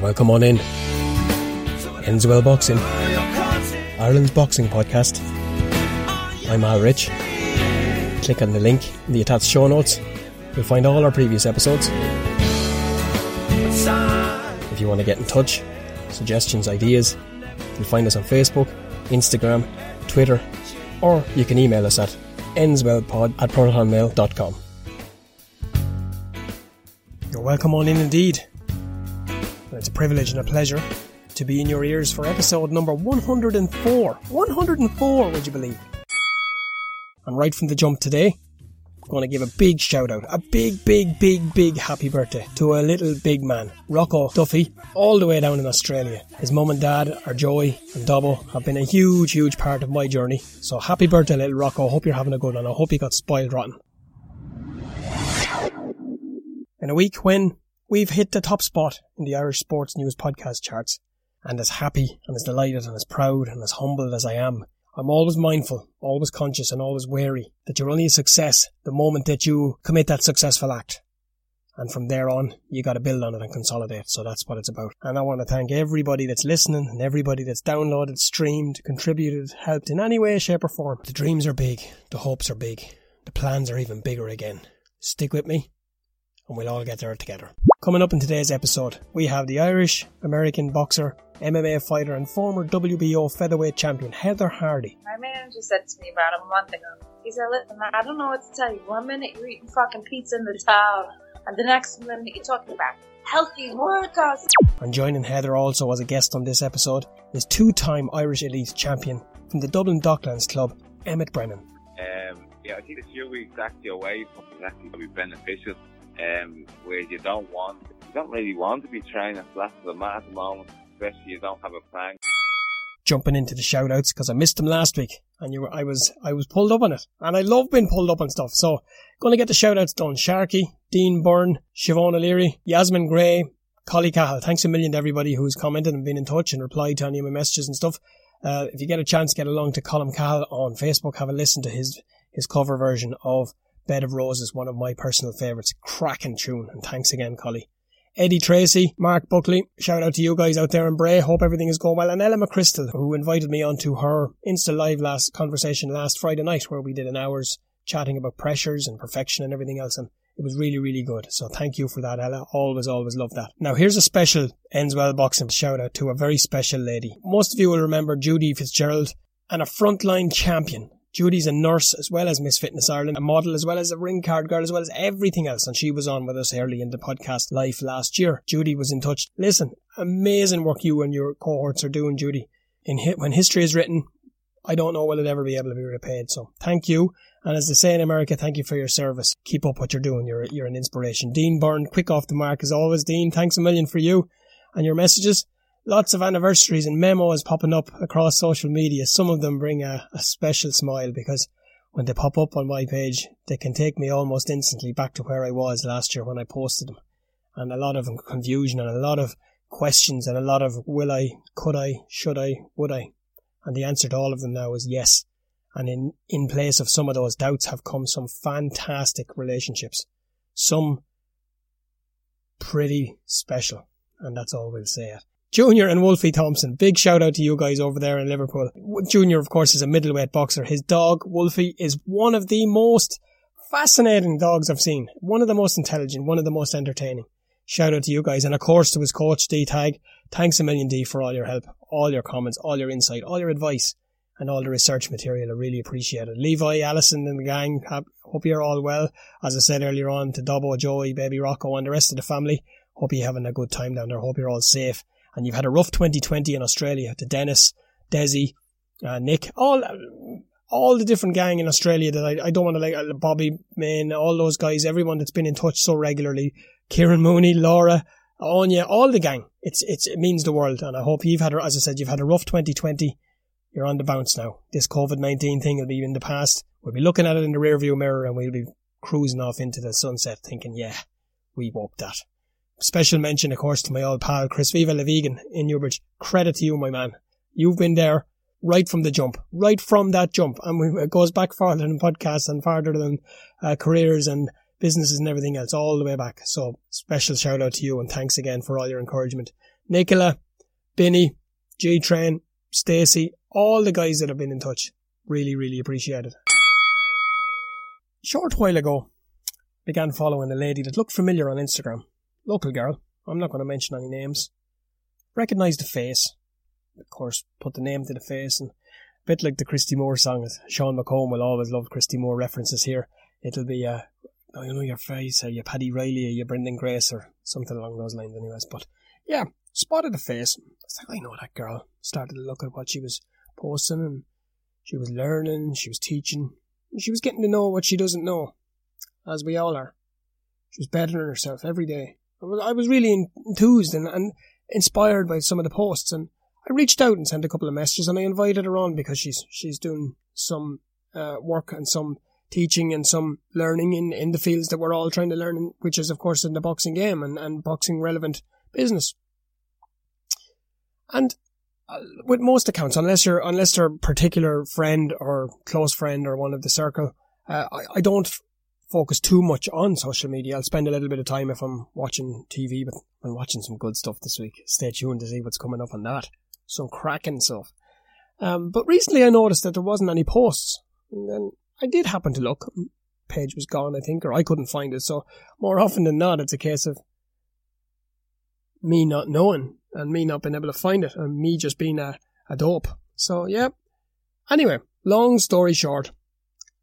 welcome on in. Ends Well Boxing, Ireland's boxing podcast. I'm Al Rich. Click on the link in the attached show notes. You'll find all our previous episodes. If you want to get in touch, suggestions, ideas, you'll find us on Facebook, Instagram, Twitter, or you can email us at endswellpod at protonmail.com. You're welcome on in indeed. It's a privilege and a pleasure to be in your ears for episode number 104. 104, would you believe? And right from the jump today, I'm going to give a big shout out, a big, big, big, big happy birthday to a little big man, Rocco Duffy, all the way down in Australia. His mum and dad, our Joey and Dobbo, have been a huge, huge part of my journey. So happy birthday, little Rocco. Hope you're having a good one. I hope you got spoiled rotten. In a week when we've hit the top spot in the Irish Sports News podcast charts, and as happy and as delighted and as proud and as humbled as I am, I'm always mindful, always conscious and always wary that you're only a success the moment that you commit that successful act. And from there on, you gotta build on it and consolidate. So that's what it's about. And I want to thank everybody that's listening and everybody that's downloaded, streamed, contributed, helped in any way, shape or form. The dreams are big. The hopes are big. The plans are even bigger again. Stick with me and we'll all get there together. Coming up in today's episode, we have the Irish American boxer, MMA fighter, and former WBO featherweight champion Heather Hardy. My manager said to me about a month ago, he said, Listen, I don't know what to tell you. One minute you're eating fucking pizza in the towel, and the next minute you're talking about healthy workouts. And joining Heather also as a guest on this episode is two time Irish elite champion from the Dublin Docklands Club, Emmett Brennan. Um, yeah, I think the few weeks actually away from it actually be beneficial. Um, where you don't want, you don't really want to be training flat to the mat at the moment, especially you don't have a plan. Jumping into the shout outs because I missed them last week and you were, I was, I was pulled up on it and I love being pulled up on stuff. So going to get the shout outs done. Sharky, Dean Byrne, Siobhan O'Leary, Yasmin Gray, Collie Cahill. Thanks a million to everybody who's commented and been in touch and replied to any of my messages and stuff. Uh, if you get a chance, get along to Colin Cahill on Facebook. Have a listen to his, his cover version of Bed of Roses, one of my personal favourites. Cracking tune, and thanks again, Collie. Eddie Tracy, Mark Buckley, shout out to you guys out there in Bray. Hope everything is going well. And Ella McChrystal, who invited me onto her Insta Live last conversation last Friday night, where we did an hour's chatting about pressures and perfection and everything else. And it was really, really good. So thank you for that, Ella. Always, always love that. Now here's a special Ends Well Boxing shout out to a very special lady. Most of you will remember Judy Fitzgerald and a frontline champion Judy's a nurse as well as Miss Fitness Ireland, a model as well as a ring card girl as well as everything else. And she was on with us early in the podcast life last year. Judy was in touch. Listen, amazing work you and your cohorts are doing, Judy. In when history is written, I don't know will it ever be able to be repaid. So thank you. And as they say in America, thank you for your service. Keep up what you're doing. You're, you're an inspiration. Dean Byrne, quick off the mark as always. Dean, thanks a million for you and your messages lots of anniversaries and memos popping up across social media. Some of them bring a, a special smile because when they pop up on my page, they can take me almost instantly back to where I was last year when I posted them. And a lot of confusion and a lot of questions and a lot of will I, could I, should I, would I? And the answer to all of them now is yes. And in, in place of some of those doubts have come some fantastic relationships. Some pretty special. And that's all we'll say. Junior and Wolfie Thompson. Big shout out to you guys over there in Liverpool. Junior, of course, is a middleweight boxer. His dog, Wolfie, is one of the most fascinating dogs I've seen. One of the most intelligent, one of the most entertaining. Shout out to you guys. And of course to his coach, D Tag. Thanks a million, D, for all your help, all your comments, all your insight, all your advice, and all the research material. I really appreciate it. Levi, Allison, and the gang, hope you're all well. As I said earlier on to Dobbo, Joey, Baby Rocco, and the rest of the family. Hope you're having a good time down there. Hope you're all safe and you've had a rough 2020 in Australia to Dennis, Desi, uh, Nick, all all the different gang in Australia that I, I don't want to like uh, Bobby Main, all those guys, everyone that's been in touch so regularly, Kieran Mooney, Laura, Anya, all the gang. It's it's it means the world, and I hope you've had, as I said, you've had a rough 2020. You're on the bounce now. This COVID 19 thing will be in the past. We'll be looking at it in the rearview mirror, and we'll be cruising off into the sunset, thinking, yeah, we walked that. Special mention, of course, to my old pal Chris Viva Le Vegan in Newbridge. Credit to you, my man. You've been there right from the jump, right from that jump. And it goes back farther than podcasts and farther than uh, careers and businesses and everything else, all the way back. So special shout out to you and thanks again for all your encouragement. Nicola, Binny, G Train, Stacey, all the guys that have been in touch. Really, really appreciate it. Short while ago, began following a lady that looked familiar on Instagram. Local girl. I'm not going to mention any names. Recognised the face. Of course, put the name to the face and a bit like the Christy Moore song. Sean McComb will always love Christy Moore references here. It'll be, uh, know your face, or your Paddy Riley, or your Brendan Grace, or something along those lines anyways. But, yeah, spotted the face. I was like, I know that girl. Started to look at what she was posting and she was learning, she was teaching, she was getting to know what she doesn't know, as we all are. She was bettering herself every day. I was, really enthused and, and inspired by some of the posts, and I reached out and sent a couple of messages, and I invited her on because she's she's doing some uh, work and some teaching and some learning in, in the fields that we're all trying to learn, which is of course in the boxing game and, and boxing relevant business. And uh, with most accounts, unless you're unless they're a particular friend or close friend or one of the circle, uh, I, I don't focus too much on social media. I'll spend a little bit of time if I'm watching TV, but I'm watching some good stuff this week. Stay tuned to see what's coming up on that. Some cracking stuff. Um, but recently I noticed that there wasn't any posts, and then I did happen to look. Page was gone, I think, or I couldn't find it. So more often than not, it's a case of me not knowing and me not being able to find it and me just being a, a dope. So yeah. Anyway, long story short,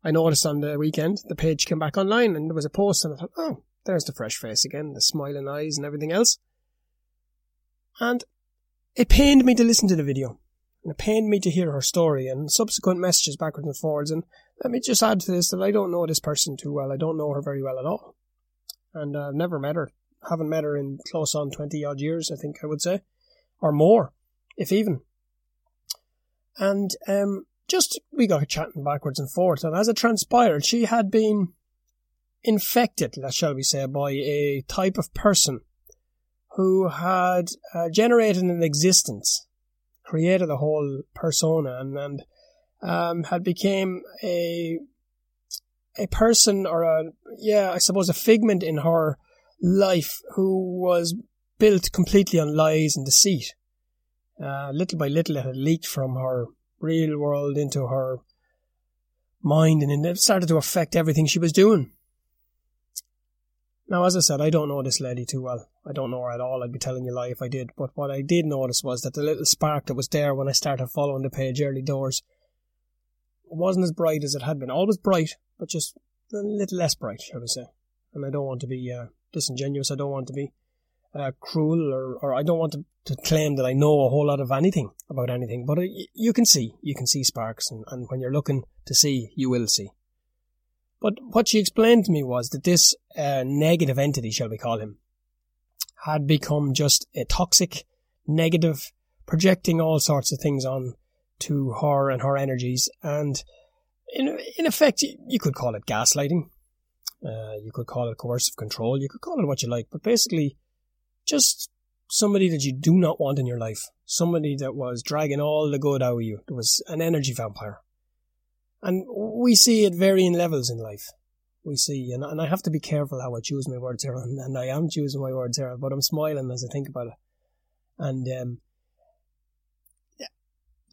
I noticed on the weekend the page came back online and there was a post and I thought, oh, there's the fresh face again, the smiling eyes and everything else. And it pained me to listen to the video. And it pained me to hear her story and subsequent messages backwards and forwards. And let me just add to this that I don't know this person too well. I don't know her very well at all. And I've never met her haven't met her in close on 20 odd years, I think I would say, or more, if even. And um, just we got chatting backwards and forwards, and as it transpired, she had been infected, shall we say, by a type of person who had uh, generated an existence, created a whole persona, and, and um, had became a a person or a yeah, I suppose a figment in her life who was built completely on lies and deceit. Uh, little by little, it had leaked from her real world into her mind, and it started to affect everything she was doing. Now, as I said, I don't know this lady too well. I don't know her at all. I'd be telling you a lie if I did. But what I did notice was that the little spark that was there when I started following the page early doors wasn't as bright as it had been. Always bright, but just a little less bright, shall we say. And I don't want to be uh, disingenuous. I don't want to be uh, cruel or, or I don't want to, to claim that I know a whole lot of anything about anything. But you can see, you can see sparks, and, and when you're looking to see, you will see. But what she explained to me was that this uh, negative entity, shall we call him, had become just a toxic, negative, projecting all sorts of things on to her and her energies, and in in effect, you could call it gaslighting. Uh, you could call it coercive control. You could call it what you like, but basically, just somebody that you do not want in your life. Somebody that was dragging all the good out of you. It was an energy vampire. And we see it varying levels in life. We see, and, and I have to be careful how I choose my words here, and, and I am choosing my words here, but I'm smiling as I think about it. And um,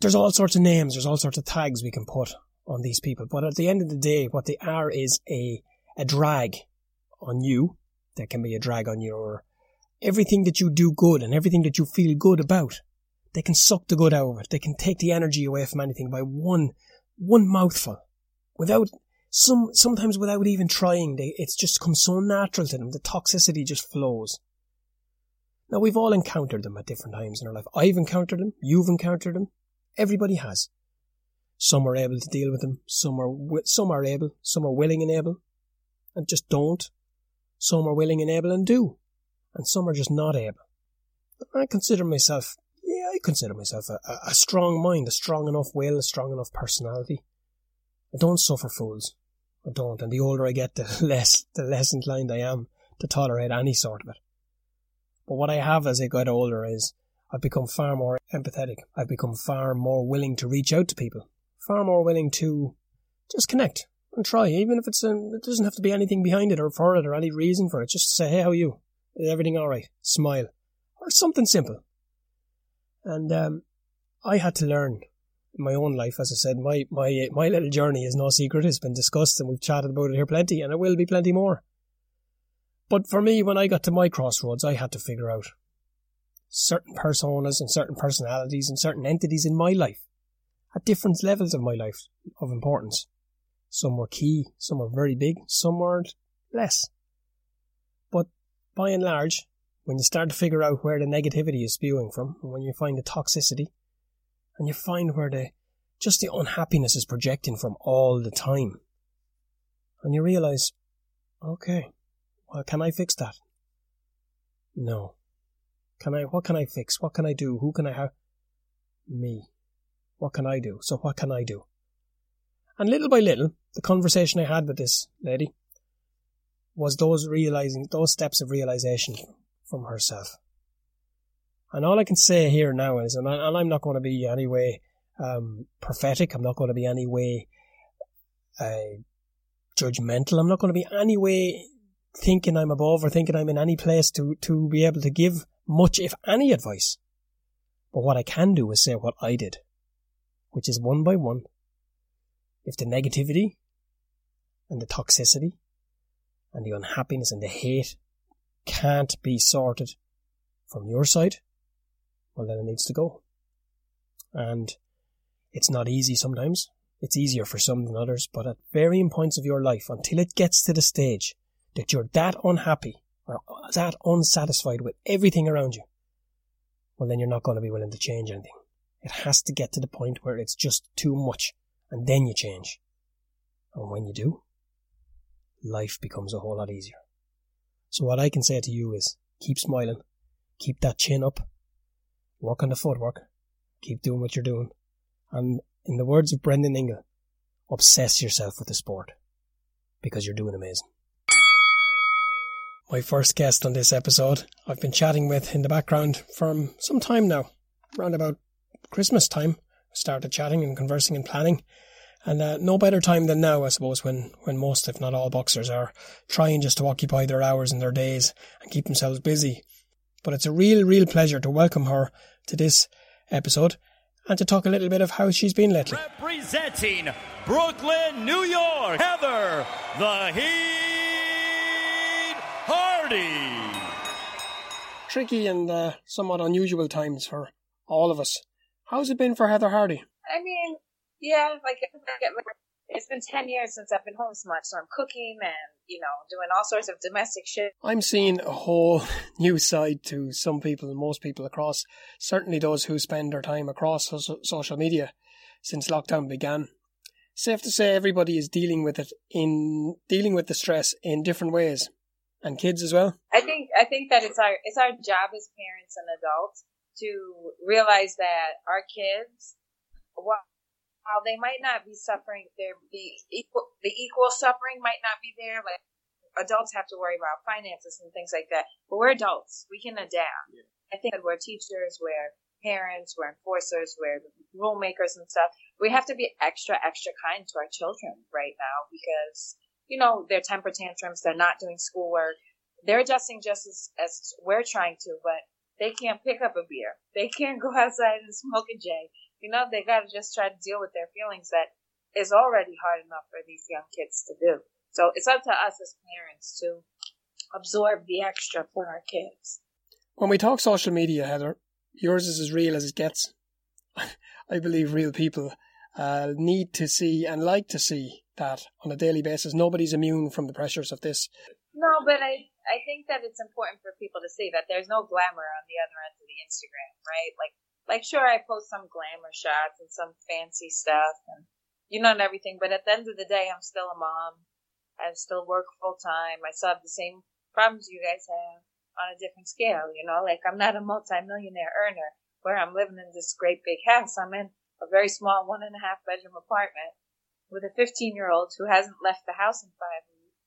there's all sorts of names, there's all sorts of tags we can put on these people, but at the end of the day, what they are is a a drag on you. There can be a drag on your everything that you do good and everything that you feel good about. They can suck the good out of it. They can take the energy away from anything by one one mouthful, without some sometimes without even trying. They, it's just come so natural to them. The toxicity just flows. Now we've all encountered them at different times in our life. I've encountered them. You've encountered them. Everybody has. Some are able to deal with them. Some are some are able. Some are willing and able and just don't. Some are willing and able and do, and some are just not able. I consider myself, yeah, I consider myself a, a strong mind, a strong enough will, a strong enough personality. I don't suffer fools. I don't, and the older I get, the less, the less inclined I am to tolerate any sort of it. But what I have as I get older is I've become far more empathetic. I've become far more willing to reach out to people, far more willing to just connect, and try, even if it's um, it doesn't have to be anything behind it or for it or any reason for it. Just say, hey, how are you? Is everything all right? Smile, or something simple. And um, I had to learn in my own life, as I said, my, my, my little journey is no secret. It's been discussed and we've chatted about it here plenty, and it will be plenty more. But for me, when I got to my crossroads, I had to figure out certain personas and certain personalities and certain entities in my life at different levels of my life of importance. Some were key, some were very big, some were less. By and large, when you start to figure out where the negativity is spewing from, and when you find the toxicity, and you find where the just the unhappiness is projecting from all the time, and you realize, okay, well, can I fix that? No. Can I? What can I fix? What can I do? Who can I have? Me. What can I do? So what can I do? And little by little, the conversation I had with this lady was those realizing, those steps of realization from herself. And all I can say here now is, and, I, am not going to be any way um, prophetic, I'm not going to be any way uh, judgmental, I'm not going to be any way thinking I'm above or thinking I'm in any place to, to be able to give much, if any, advice. But what I can do is say what I did, which is one by one. If the negativity and the toxicity and the unhappiness and the hate can't be sorted from your side, well, then it needs to go. And it's not easy sometimes. It's easier for some than others, but at varying points of your life, until it gets to the stage that you're that unhappy or that unsatisfied with everything around you, well, then you're not going to be willing to change anything. It has to get to the point where it's just too much, and then you change. And when you do, life becomes a whole lot easier. So what I can say to you is keep smiling, keep that chin up, work on the footwork, keep doing what you're doing, and in the words of Brendan Ingle, obsess yourself with the sport because you're doing amazing. My first guest on this episode, I've been chatting with in the background for some time now, around about Christmas time. Started chatting and conversing and planning. And uh, no better time than now, I suppose, when, when most, if not all, boxers are trying just to occupy their hours and their days and keep themselves busy. But it's a real, real pleasure to welcome her to this episode and to talk a little bit of how she's been lately. Representing Brooklyn, New York, Heather the Heat Hardy. Tricky and uh, somewhat unusual times for all of us. How's it been for Heather Hardy? I mean, yeah, like it's been ten years since I've been home so much, so I'm cooking and you know doing all sorts of domestic shit. I'm seeing a whole new side to some people, and most people across, certainly those who spend their time across social media since lockdown began. Safe to say, everybody is dealing with it in dealing with the stress in different ways, and kids as well. I think I think that it's our it's our job as parents and adults to realize that our kids, while while they might not be suffering, there the equal the equal suffering might not be there. Like adults have to worry about finances and things like that, but we're adults. We can adapt. Yeah. I think that we're teachers, we're parents, we're enforcers, we're rule makers and stuff. We have to be extra, extra kind to our children right now because you know their temper tantrums. They're not doing schoolwork. They're adjusting just as, as we're trying to, but they can't pick up a beer. They can't go outside and smoke a J you know, they got to just try to deal with their feelings that is already hard enough for these young kids to do. So it's up to us as parents to absorb the extra for our kids. When we talk social media, Heather, yours is as real as it gets. I believe real people uh, need to see and like to see that on a daily basis. Nobody's immune from the pressures of this. No, but I I think that it's important for people to see that there's no glamour on the other end of the Instagram, right? Like like sure I post some glamour shots and some fancy stuff and you know and everything, but at the end of the day I'm still a mom. I still work full time. I still have the same problems you guys have on a different scale, you know, like I'm not a multimillionaire earner where I'm living in this great big house. I'm in a very small one and a half bedroom apartment with a 15 year old who hasn't left the house in five weeks.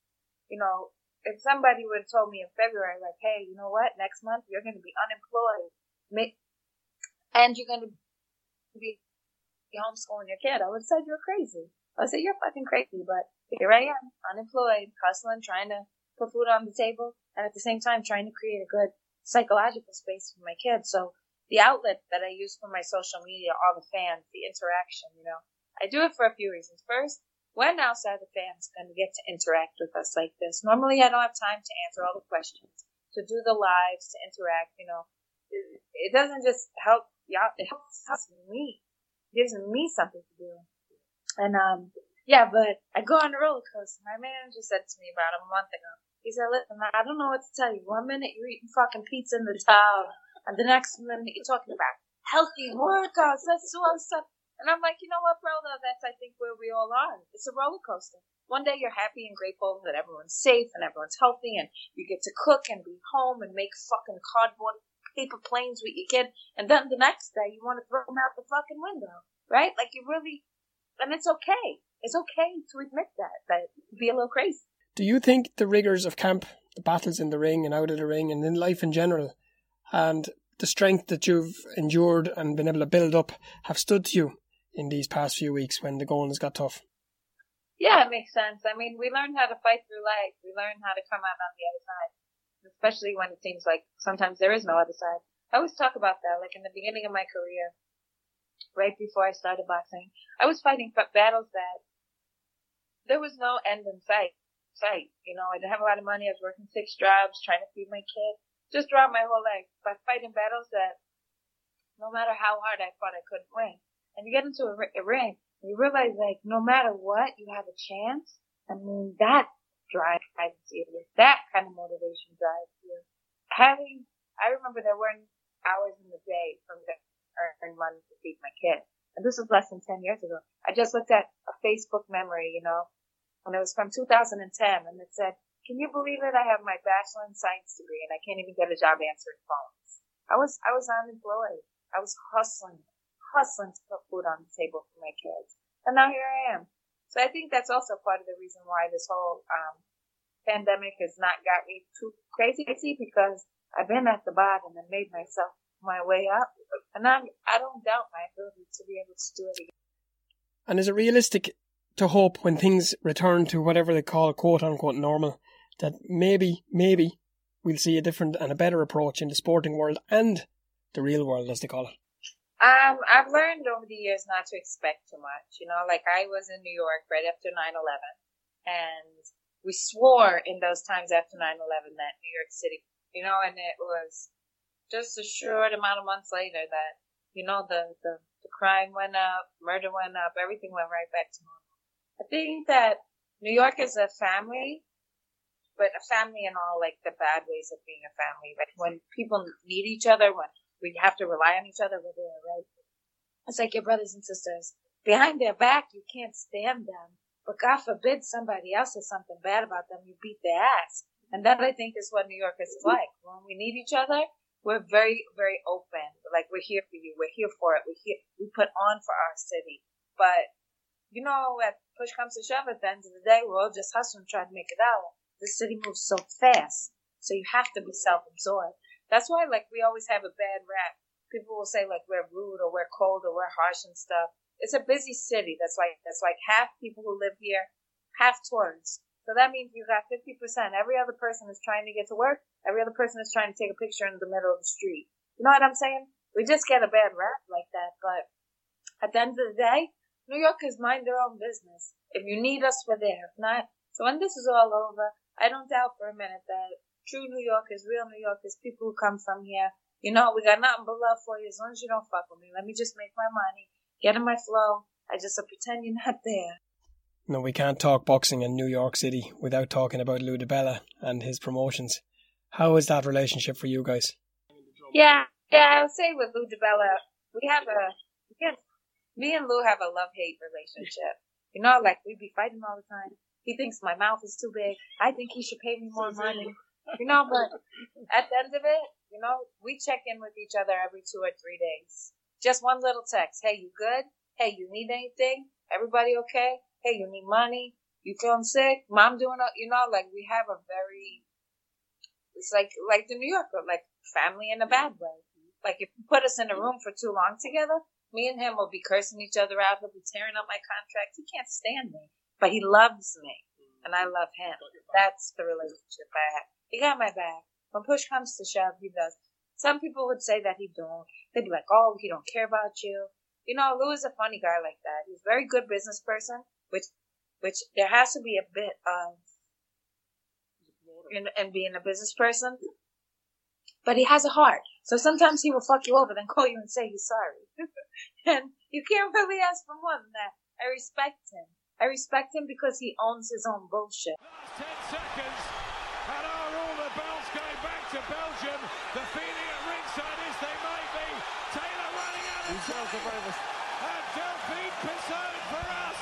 You know, if somebody would have told me in February, like, hey, you know what, next month you're going to be unemployed, make, and you're going to be homeschooling your kid, I would have said you're crazy. I would say you're fucking crazy, but here I am, unemployed, hustling, trying to put food on the table, and at the same time trying to create a good psychological space for my kids. So the outlet that I use for my social media, all the fans, the interaction, you know. I do it for a few reasons. First, when are the fans going to get to interact with us like this? Normally, I don't have time to answer all the questions, to do the lives, to interact, you know. It doesn't just help y'all, it helps, helps me. Gives me something to do. And, um, yeah, but I go on a roller coaster. My manager said to me about a month ago, he said, listen, I don't know what to tell you. One minute you're eating fucking pizza in the towel, and the next minute you're talking about healthy workouts. Let's do all stuff. And I'm like, you know what, bro? That's, I think, where we all are. It's a roller coaster. One day you're happy and grateful that everyone's safe and everyone's healthy and you get to cook and be home and make fucking cardboard paper planes with your kid. And then the next day you want to throw them out the fucking window, right? Like you really, and it's okay. It's okay to admit that, that be a little crazy. Do you think the rigors of camp, the battles in the ring and out of the ring and in life in general, and the strength that you've endured and been able to build up have stood to you in these past few weeks when the going has got tough? Yeah, it makes sense. I mean, we learn how to fight through life. We learn how to come out on the other side, especially when it seems like sometimes there is no other side. I always talk about that, like in the beginning of my career, right before I started boxing, I was fighting battles that there was no end in sight sight. You know, I didn't have a lot of money. I was working six jobs, trying to feed my kid. Just dropped my whole life by fighting battles that no matter how hard I fought, I couldn't win. And you get into a, a ring, and you realize like no matter what, you have a chance. I mean, that drives you. That kind of motivation drives you. Having, I remember there weren't hours in the day from the earn money to feed my kid. And this was less than 10 years ago. I just looked at a Facebook memory, you know, and it was from 2010, and it said, "Can you believe it? I have my bachelor in science degree, and I can't even get a job answering phones." I was I was unemployed. I was hustling, hustling to put food on the table for my kids, and now here I am. So I think that's also part of the reason why this whole um, pandemic has not got me too crazy because I've been at the bottom and made myself my way up, and I'm I don't doubt my ability to be able to do it again. And is it realistic to hope when things return to whatever they call quote unquote normal, that maybe, maybe we'll see a different and a better approach in the sporting world and the real world, as they call it. Um, I've learned over the years not to expect too much. You know, like I was in New York right after 9-11 and we swore in those times after 9-11 that New York City, you know, and it was just a short amount of months later that, you know, the, the, the crime went up, murder went up, everything went right back to normal. I think that New York is a family, but a family in all like the bad ways of being a family. Like when people need each other, when we have to rely on each other, we're right? It's like your brothers and sisters. Behind their back, you can't stand them. But God forbid somebody else says something bad about them, you beat their ass. And that I think is what New Yorkers is like. When we need each other, we're very, very open. Like we're here for you. We're here for it. We're here. We put on for our city. But you know, at push comes to shove, at the end of the day, we're all just hustling, trying to make it out. The city moves so fast, so you have to be self-absorbed. That's why, like, we always have a bad rap. People will say like we're rude or we're cold or we're harsh and stuff. It's a busy city. That's like that's like half people who live here, half tourists. So that means you got 50%. Every other person is trying to get to work. Every other person is trying to take a picture in the middle of the street. You know what I'm saying? We just get a bad rap like that. But at the end of the day, New Yorkers mind their own business. If you need us, we're there. If not, so when this is all over, I don't doubt for a minute that true New Yorkers, real New Yorkers, people who come from here, you know, we got nothing but love for you as long as you don't fuck with me. Let me just make my money, get in my flow. I just pretend you're not there. No, we can't talk boxing in New York City without talking about Lou DiBella and his promotions. How is that relationship for you guys? Yeah, yeah, I would say with Lou DiBella, we have a we have me and Lou have a love hate relationship. You know, like we'd be fighting all the time. He thinks my mouth is too big. I think he should pay me more money. You know, but at the end of it, you know, we check in with each other every two or three days. Just one little text. Hey, you good? Hey, you need anything? Everybody okay? Hey, you need money? You feeling sick? Mom doing, you know, like we have a very, it's like, like the New Yorker, like family in a bad way. Like if you put us in a room for too long together, me and him will be cursing each other out. He'll be tearing up my contract. He can't stand me, but he loves me, and I love him. That's the relationship I have. He got my back. When push comes to shove, he does. Some people would say that he don't. They'd be like, oh, he don't care about you. You know, Lou is a funny guy like that. He's a very good business person, which, which there has to be a bit of in, in being a business person. But he has a heart. So sometimes he will fuck you over, then call you and say he's sorry. and you can't really ask for more than that. I respect him. I respect him because he owns his own bullshit. Last 10 seconds, and all the bells going back to Belgium? The feeling at ringside is they might be. Taylor running out of time. And Delphine Pissot for us.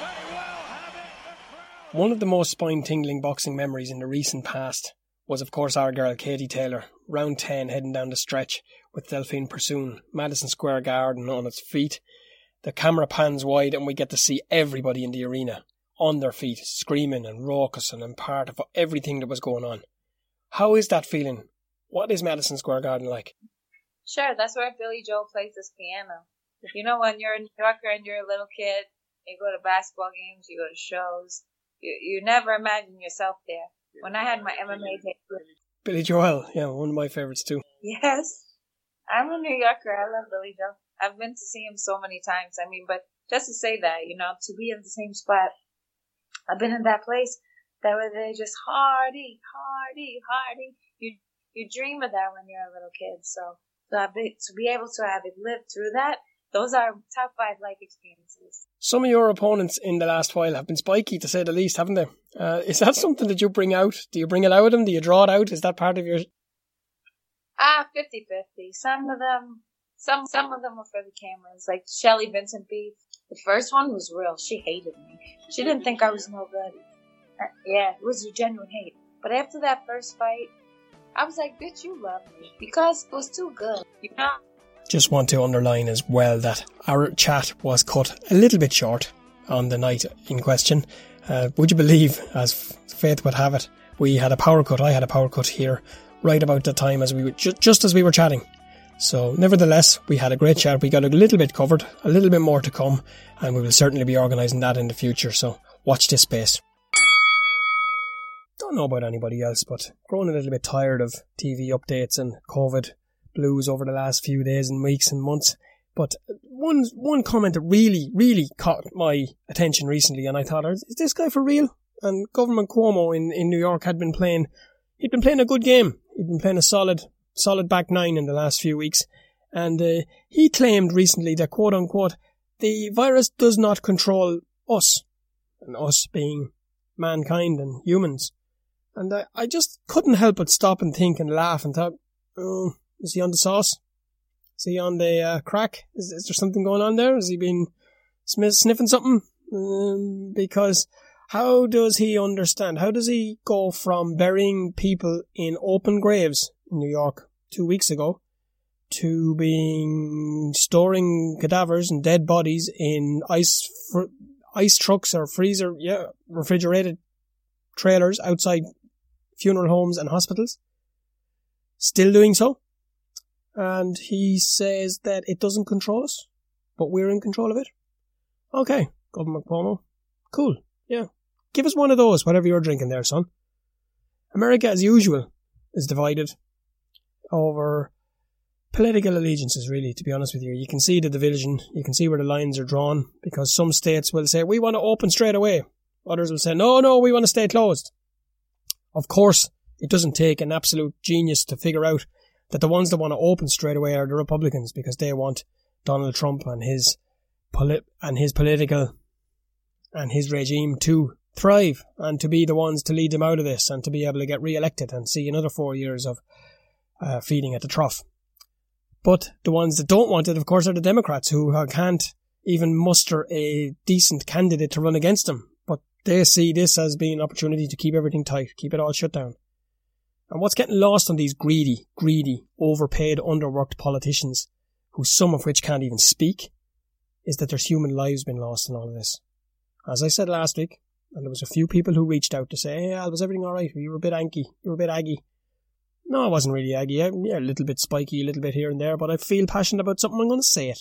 They will have it. One of the most spine tingling boxing memories in the recent past was, of course, our girl Katie Taylor, round 10 heading down the stretch with Delphine Persoon, Madison Square Garden on its feet. The camera pans wide and we get to see everybody in the arena on their feet, screaming and raucous and part of everything that was going on. How is that feeling? What is Madison Square Garden like? Sure, that's where Billy Joel plays his piano. You know, when you're a New Yorker and you're a little kid, you go to basketball games, you go to shows, you, you never imagine yourself there. When I had my MMA debut, Billy Joel, yeah, one of my favourites too. Yes. I'm a New Yorker. I love Billy Joel. I've been to see him so many times. I mean, but just to say that, you know, to be in the same spot, I've been in that place that where they just hardy, hardy, hardy. You you dream of that when you're a little kid. So to, be able to have it lived through that, those are top five life experiences. Some of your opponents in the last while have been spiky, to say the least, haven't they? Uh, is that something that you bring out? Do you bring it out of them? Do you draw it out? Is that part of your Ah, 50-50. Some of them, some some of them were for the cameras, like Shelly Vincent Beef. The first one was real. She hated me. She didn't think I was no good. Uh, yeah, it was a genuine hate. But after that first fight, I was like, bitch, you love me. Because it was too good. You know? Just want to underline as well that our chat was cut a little bit short on the night in question. Uh, would you believe, as faith would have it, we had a power cut. I had a power cut here right about the time as we were ju- just as we were chatting. So, nevertheless, we had a great chat. We got a little bit covered, a little bit more to come, and we will certainly be organising that in the future. So, watch this space. I don't know about anybody else, but growing a little bit tired of TV updates and COVID blues over the last few days and weeks and months. But one one comment that really, really caught my attention recently, and I thought, is this guy for real? And Government Cuomo in, in New York had been playing, he'd been playing a good game. He'd been playing a solid, solid back nine in the last few weeks. And uh, he claimed recently that, quote unquote, the virus does not control us, and us being mankind and humans. And I, I just couldn't help but stop and think and laugh and thought, oh, is he on the sauce? Is he on the uh, crack? Is, is there something going on there? Has he been sniffing something? Um, because how does he understand? How does he go from burying people in open graves in New York two weeks ago to being storing cadavers and dead bodies in ice fr- ice trucks or freezer, yeah, refrigerated trailers outside funeral homes and hospitals? Still doing so? and he says that it doesn't control us, but we're in control of it. Okay, Government Cuomo. Cool. Yeah. Give us one of those, whatever you're drinking there, son. America, as usual, is divided over political allegiances, really, to be honest with you. You can see the division, you can see where the lines are drawn, because some states will say, we want to open straight away. Others will say, no, no, we want to stay closed. Of course, it doesn't take an absolute genius to figure out that the ones that want to open straight away are the Republicans because they want Donald Trump and his polit- and his political and his regime to thrive and to be the ones to lead them out of this and to be able to get re-elected and see another four years of uh, feeding at the trough. But the ones that don't want it, of course, are the Democrats who can't even muster a decent candidate to run against them. They see this as being an opportunity to keep everything tight, keep it all shut down. And what's getting lost on these greedy, greedy, overpaid, underworked politicians, who some of which can't even speak, is that there's human lives been lost in all of this. As I said last week, and there was a few people who reached out to say, hey, Al, was everything alright? You were a bit anky. You were a bit aggy. No, I wasn't really aggy. Yeah, a little bit spiky, a little bit here and there, but I feel passionate about something. I'm going to say it.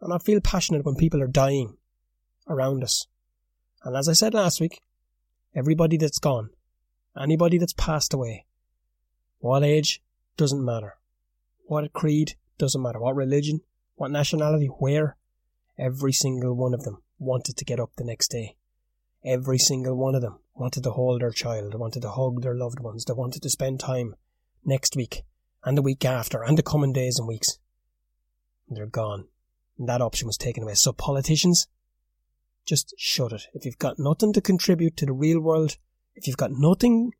And I feel passionate when people are dying around us. And as I said last week, everybody that's gone, anybody that's passed away, what age, doesn't matter. What creed doesn't matter. What religion, what nationality, where. Every single one of them wanted to get up the next day. Every single one of them wanted to hold their child, wanted to hug their loved ones, they wanted to spend time next week and the week after and the coming days and weeks. And they're gone. And that option was taken away. So politicians, just shut it. If you've got nothing to contribute to the real world, if you've got nothing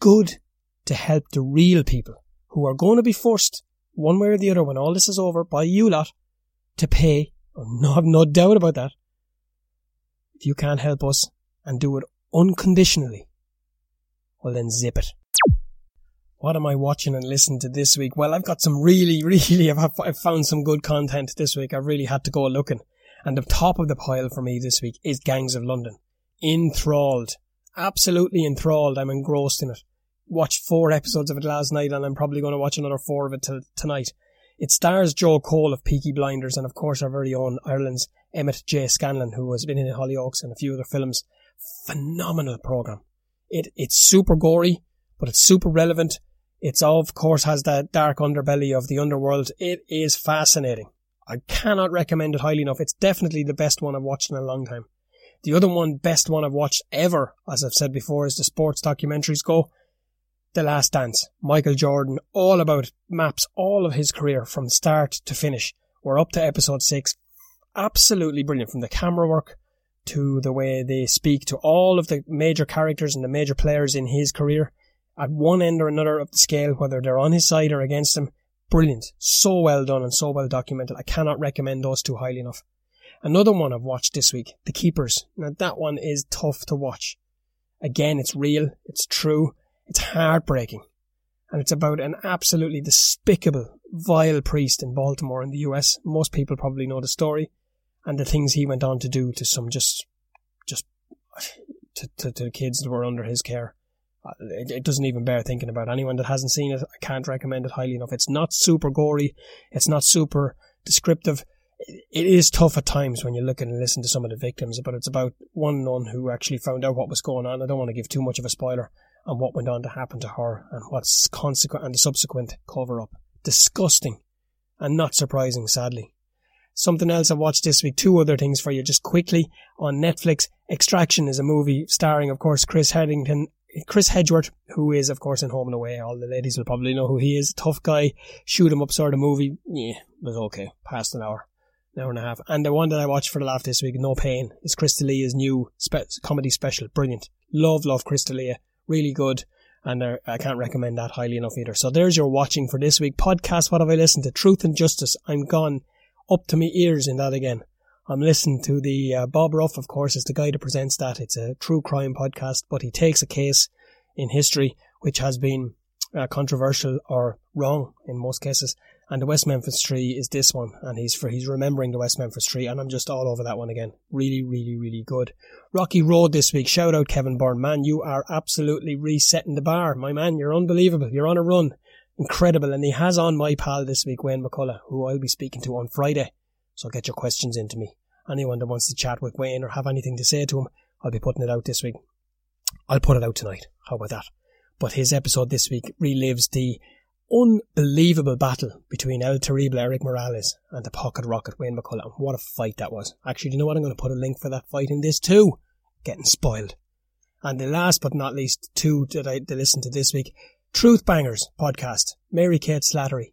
good to help the real people who are going to be forced one way or the other when all this is over by you lot to pay, have no doubt about that. If you can't help us and do it unconditionally, well then zip it. What am I watching and listening to this week? Well, I've got some really, really, I've, I've found some good content this week. I've really had to go looking. And the top of the pile for me this week is Gangs of London. Enthralled. Absolutely enthralled. I'm engrossed in it. Watched four episodes of it last night and I'm probably going to watch another four of it till tonight. It stars Joe Cole of Peaky Blinders and of course our very own Ireland's Emmett J. Scanlon who has been in Hollyoaks and a few other films. Phenomenal program. It, it's super gory, but it's super relevant. It's of course has that dark underbelly of the underworld. It is fascinating. I cannot recommend it highly enough. It's definitely the best one I've watched in a long time. The other one, best one I've watched ever, as I've said before, is the sports documentaries go. The Last Dance. Michael Jordan, all about maps all of his career from start to finish. We're up to episode six. Absolutely brilliant from the camera work to the way they speak to all of the major characters and the major players in his career at one end or another of the scale, whether they're on his side or against him. Brilliant. So well done and so well documented. I cannot recommend those two highly enough. Another one I've watched this week, The Keepers. Now that one is tough to watch. Again, it's real, it's true, it's heartbreaking. And it's about an absolutely despicable, vile priest in Baltimore in the US. Most people probably know the story and the things he went on to do to some just, just, to, to, to the kids that were under his care. It, it, doesn't even bear thinking about. Anyone that hasn't seen it, I can't recommend it highly enough. It's not super gory. It's not super descriptive. It is tough at times when you look and listen to some of the victims, but it's about one nun who actually found out what was going on. I don't want to give too much of a spoiler on what went on to happen to her and what's consequent and the subsequent cover up. Disgusting and not surprising, sadly. Something else I watched this week, two other things for you just quickly on Netflix. Extraction is a movie starring, of course, Chris Headington Chris Hemsworth, who is of course in Home and Away, all the ladies will probably know who he is. Tough guy, shoot him up sort of movie. Yeah, was okay. Past an hour, an hour and a half. And the one that I watched for the laugh this week, No Pain, is Chris D'Elia's new spe- comedy special. Brilliant. Love, love Chris D'Elia. Really good. And uh, I can't recommend that highly enough either. So there's your watching for this week. Podcast, what have I listened to? Truth and Justice. I'm gone up to my ears in that again. I'm listening to the uh, Bob Ruff, of course, is the guy that presents that. It's a true crime podcast, but he takes a case in history which has been uh, controversial or wrong in most cases. And the West Memphis Three is this one, and he's for he's remembering the West Memphis Three, and I'm just all over that one again. Really, really, really good. Rocky Road this week. Shout out Kevin Byrne, man. You are absolutely resetting the bar, my man. You're unbelievable. You're on a run, incredible. And he has on my pal this week, Wayne McCullough, who I'll be speaking to on Friday. So get your questions into me. Anyone that wants to chat with Wayne or have anything to say to him, I'll be putting it out this week. I'll put it out tonight. How about that? But his episode this week relives the unbelievable battle between El Terrible Eric Morales and the Pocket Rocket Wayne McCullough. What a fight that was. Actually, do you know what? I'm going to put a link for that fight in this too. Getting spoiled. And the last but not least, two that I listened to this week, Truth Bangers podcast. Mary Kate Slattery.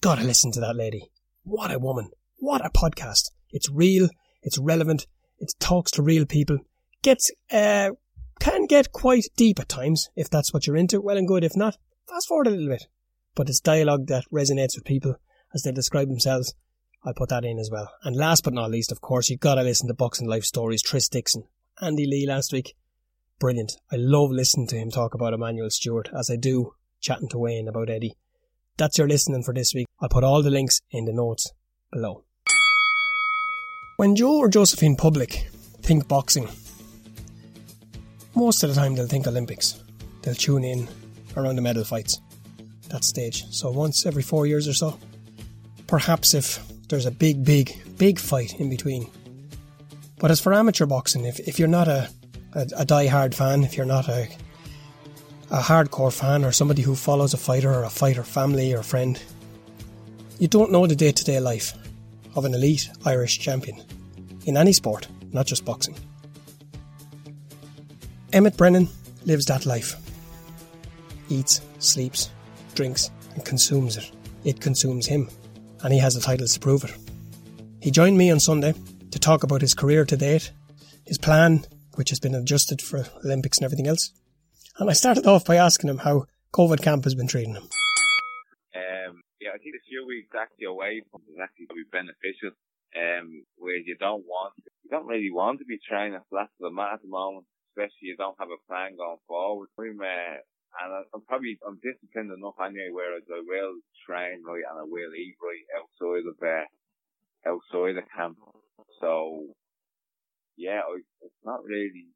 Gotta listen to that lady. What a woman. What a podcast. It's real. It's relevant. It talks to real people. Gets, uh, can get quite deep at times. If that's what you're into, well and good. If not, fast forward a little bit. But it's dialogue that resonates with people as they describe themselves. I'll put that in as well. And last but not least, of course, you've got to listen to Boxing Life Stories. Tris Dixon, Andy Lee last week. Brilliant. I love listening to him talk about Emanuel Steward as I do chatting to Wayne about Eddie. That's your listening for this week. I'll put all the links in the notes below. When Joe or Josephine Public think boxing, most of the time they'll think Olympics. They'll tune in around the medal fights, that stage. So once every four years or so. Perhaps if there's a big, big, big fight in between. But as for amateur boxing, if, if you're not a, a, a die-hard fan, if you're not a a hardcore fan or somebody who follows a fighter or a fighter family or friend, you don't know the day to day life of an elite Irish champion in any sport, not just boxing. Emmett Brennan lives that life. Eats, sleeps, drinks, and consumes it. It consumes him, and he has the titles to prove it. He joined me on Sunday to talk about his career to date, his plan, which has been adjusted for Olympics and everything else. And I started off by asking him how COVID camp has been treating him. Um, I think a few weeks actually away from is actually going be beneficial. Um, where you don't want, you don't really want to be flat to the mat at the moment, especially you don't have a plan going forward. I'm, uh, and I'm probably, I'm disciplined enough anyway where I will train right and I will eat right outside of, uh, outside of camp. So, yeah, it's not really,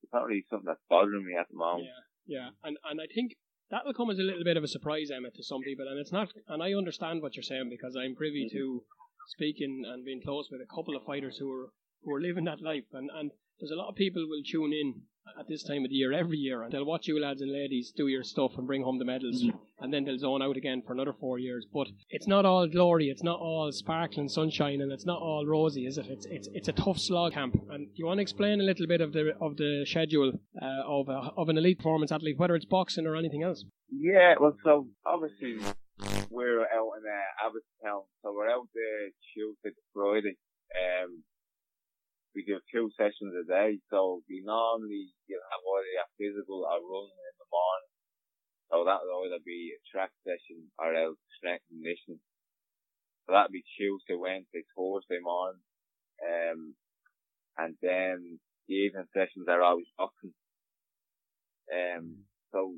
it's not really something that's bothering me at the moment. Yeah, yeah, and and I think that will come as a little bit of a surprise, Emmett, to some people, and it's not. And I understand what you're saying because I'm privy Mm-hmm. to speaking and being close with a couple of fighters who are who are living that life, and and there's a lot of people will tune in at this time of the year every year, and they'll watch you lads and ladies do your stuff and bring home the medals, and then they'll zone out again for another four years. But it's not all glory, it's not all sparkling sunshine, and it's not all rosy, is it? It's it's it's a tough slog camp. And do you want to explain a little bit of the of the schedule uh, of a, of an elite performance athlete, whether it's boxing or anything else? Yeah, well, so obviously we're out in uh, Abbottstown, so we're out there Tuesday to Friday. Um, we do two sessions a day, so we normally you'll have either a physical or running in the morning. So that'll either be a track session or else strength and conditioning. So that'll be Tuesday, Wednesday, Thursday morning. Um, and then the evening sessions are always boxing. Um, so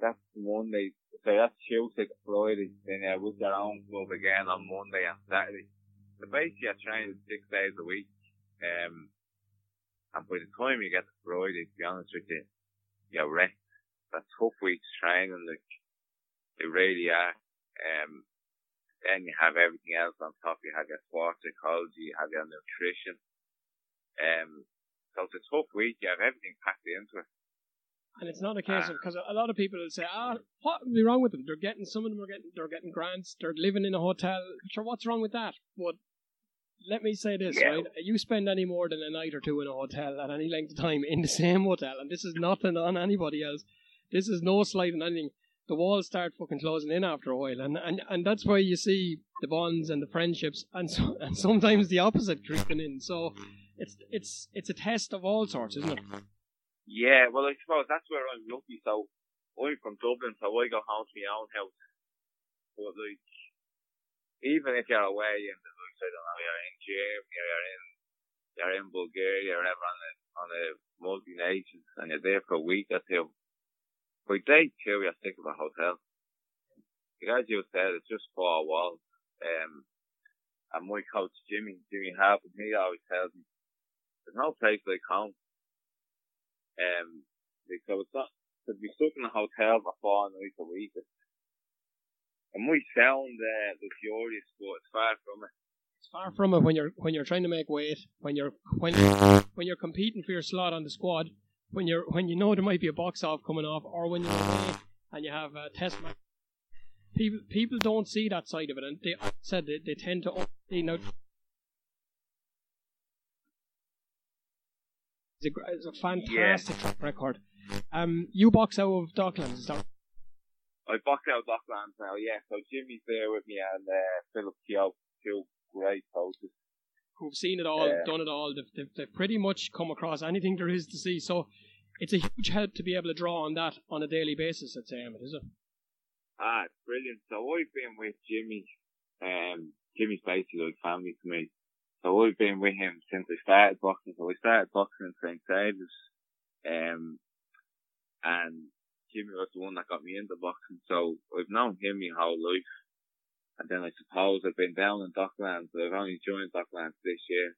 that's Monday. So that's Tuesday to Friday. Then uh, with their own club again on Monday and Saturday. So basically, I train six days a week. Um, and by the time you get to Friday, to be honest with you, you're wrecked. That's tough weeks training, like, they really are. Um, then you have everything else on top. You have your sports psychology, you have your nutrition. Um, so it's a tough week. You have everything packed into it. And it's not a case of because a lot of people will say, "Ah, what would be wrong with them? They're getting some of them are getting they're getting grants. They're living in a hotel. Sure, what's wrong with that?" But let me say this, Yeah. right? You spend any more than a night or two in a hotel at any length of time in the same hotel, and this is nothing on anybody else. This is no slight on anything. The walls start fucking closing in after a while, and and, and that's why you see the bonds and the friendships, and so, and sometimes the opposite creeping in. So it's it's it's a test of all sorts, isn't it? Yeah, well, I suppose that's where I'm lucky. So I'm from Dublin, so I go home to my own house. But like, even if you're away and the don't know, you're in Germany, or you're in, you're in Bulgaria, or whatever, on a on a multi nations, and you're there for a week or two. By day two, you're sick of a hotel. Like as you said, it's just four walls. Um, and my coach Jimmy, Jimmy Harper, he always tells me, there's no place like home. Um, so it's not, to be stuck in a hotel for four nights a week, it's, it might sound, uh, luxurious, but it's far from it. It's far from it when you're when you're trying to make weight, when you're when when you're competing for your slot on the squad, when you're when you know there might be a box off coming off, or when you're away and you have a test match. People people don't see that side of it, and they I said they, they tend to you know. It's a, it's a fantastic track record. Um, you box out of Docklands, is that I box out Docklands now, yeah, so Jimmy's there with me and, uh, Philip Keogh, two great coaches. who've seen it all, Yeah. done it all. They've, they've, they've pretty much come across anything there is to see. So it's a huge help to be able to draw on that on a daily basis. I'd say, Emmett, is it? Ah, it's brilliant. So I've been with Jimmy. Um, Jimmy's basically like family to me. So I've been with him since I started boxing. So I started boxing in St. David's. Um, and Jimmy was the one that got me into boxing. So I've known him my whole life. And then I suppose I've been down in Docklands. I've only joined Docklands this year.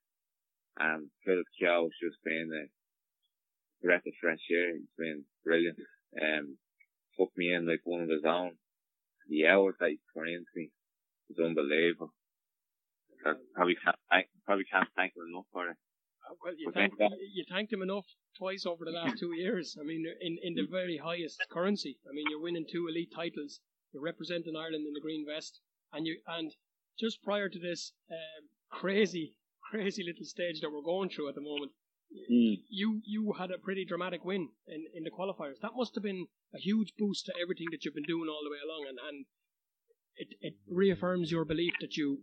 And Philip Keogh's just been a breath of fresh air. He's been brilliant. Um, took me in like one of his own. The hours that he put into me was unbelievable. I probably can't thank, probably can't thank him enough for it. Well, you But thanked, then you, you thanked him enough twice over the last two years. I mean, in, in the very highest currency. I mean, you're winning two elite titles. You're representing Ireland in the green vest, and you and just prior to this um, crazy, crazy little stage that we're going through at the moment, Mm. you you had a pretty dramatic win in, in the qualifiers. That must have been a huge boost to everything that you've been doing all the way along, and, and it, it reaffirms your belief that you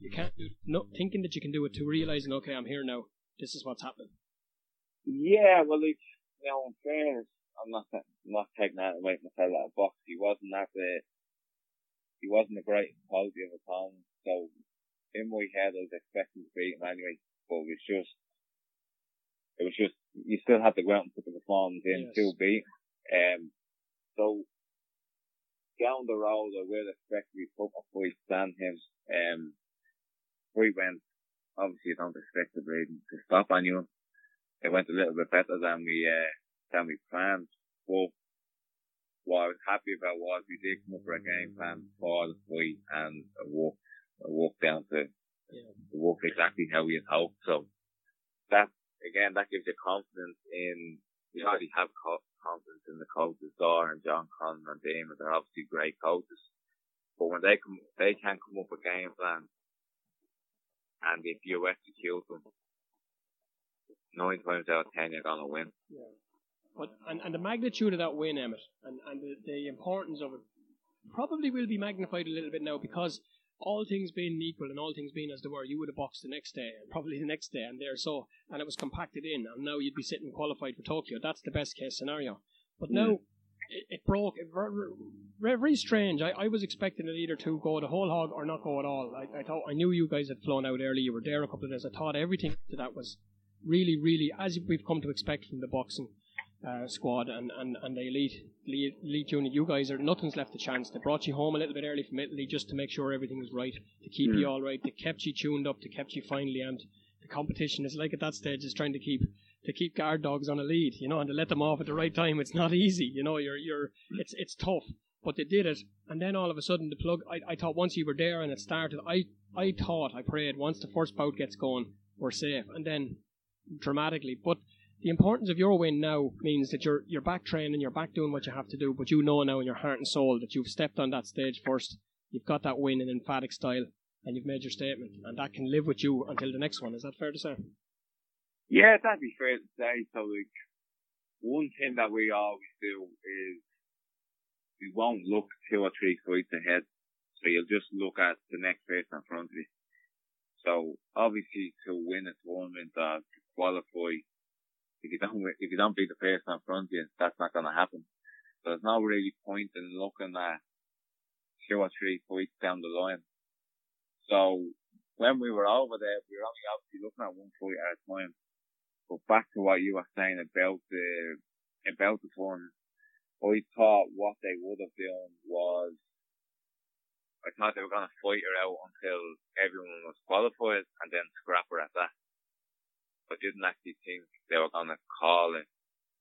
you can't do no thinking that you can do it to realizing okay I'm here now. This is what's happening. Yeah, well, like, you know, in fairness, I'm not I'm not taking that away from myself out of the box. He wasn't that the he wasn't the greatest quality of a opponent, so in my head I was expecting to beat him anyway. But it was just it was just you still had to go out and put the performance in Yes. to beat. him. Um, so down the road, I will expect to be put my fight stand him. Um, we went obviously you don't expect the bleeding to stop anyone. It went a little bit better than we uh, than we planned. But what I was happy about was we did come up with a game plan for the fight and it worked. It worked down to Yeah. it worked exactly how we had hoped. So that again, that gives you confidence in you already have confidence in the coaches, Dor and John Conn and Damon. They're obviously great coaches, but when they come, they can come up with game plans, and if you execute them, nine times out of ten you're gonna win. Yeah. But and, and the magnitude of that win, Emmett, and, and the, the importance of it probably will be magnified a little bit now because all things being equal and all things being as they were, you would have boxed the next day and probably the next day and there so and it was compacted in and now you'd be sitting qualified for Tokyo. That's the best case scenario. But now mm. it, it broke it very, very, very strange. I, I was expecting it either to go the whole hog or not go at all. I, I thought I knew you guys had flown out early, you were there a couple of days. I thought everything to that was really, really as we've come to expect from the boxing uh, squad and, and, and the elite, elite elite unit. You guys are nothing's left a chance. They brought you home a little bit early from Italy just to make sure everything was right, to keep you all right. They kept you tuned up, to kept you finally amped. The competition is like at that stage is trying to keep to keep guard dogs on a lead, you know, and to let them off at the right time. It's not easy, you know. You're you're it's it's tough, but they did it, and then all of a sudden the plug. I, I thought once you were there and it started, I I thought I prayed once the first bout gets going, we're safe, and then dramatically, but the importance of your win now means that you're you're back training, you're back doing what you have to do, but you know now in your heart and soul that you've stepped on that stage first, you've got that win in emphatic style, and you've made your statement, and that can live with you until the next one. Is that fair to say? Yeah, that'd be fair to say. So, like, one thing that we always do is we won't look two or three fights ahead. So you'll just look at the next person in front of you. So obviously to win a tournament or to qualify, if you don't if you don't beat the person in front of you, that's not going to happen. So there's no really point in looking at two or three fights down the line. So when we were over there, we were only obviously looking at one fight at a time. But back to what you were saying about the about the tournament, I thought what they would have done was I thought they were going to fight her out until everyone was qualified and then scrap her at that. I didn't actually think they were going to call it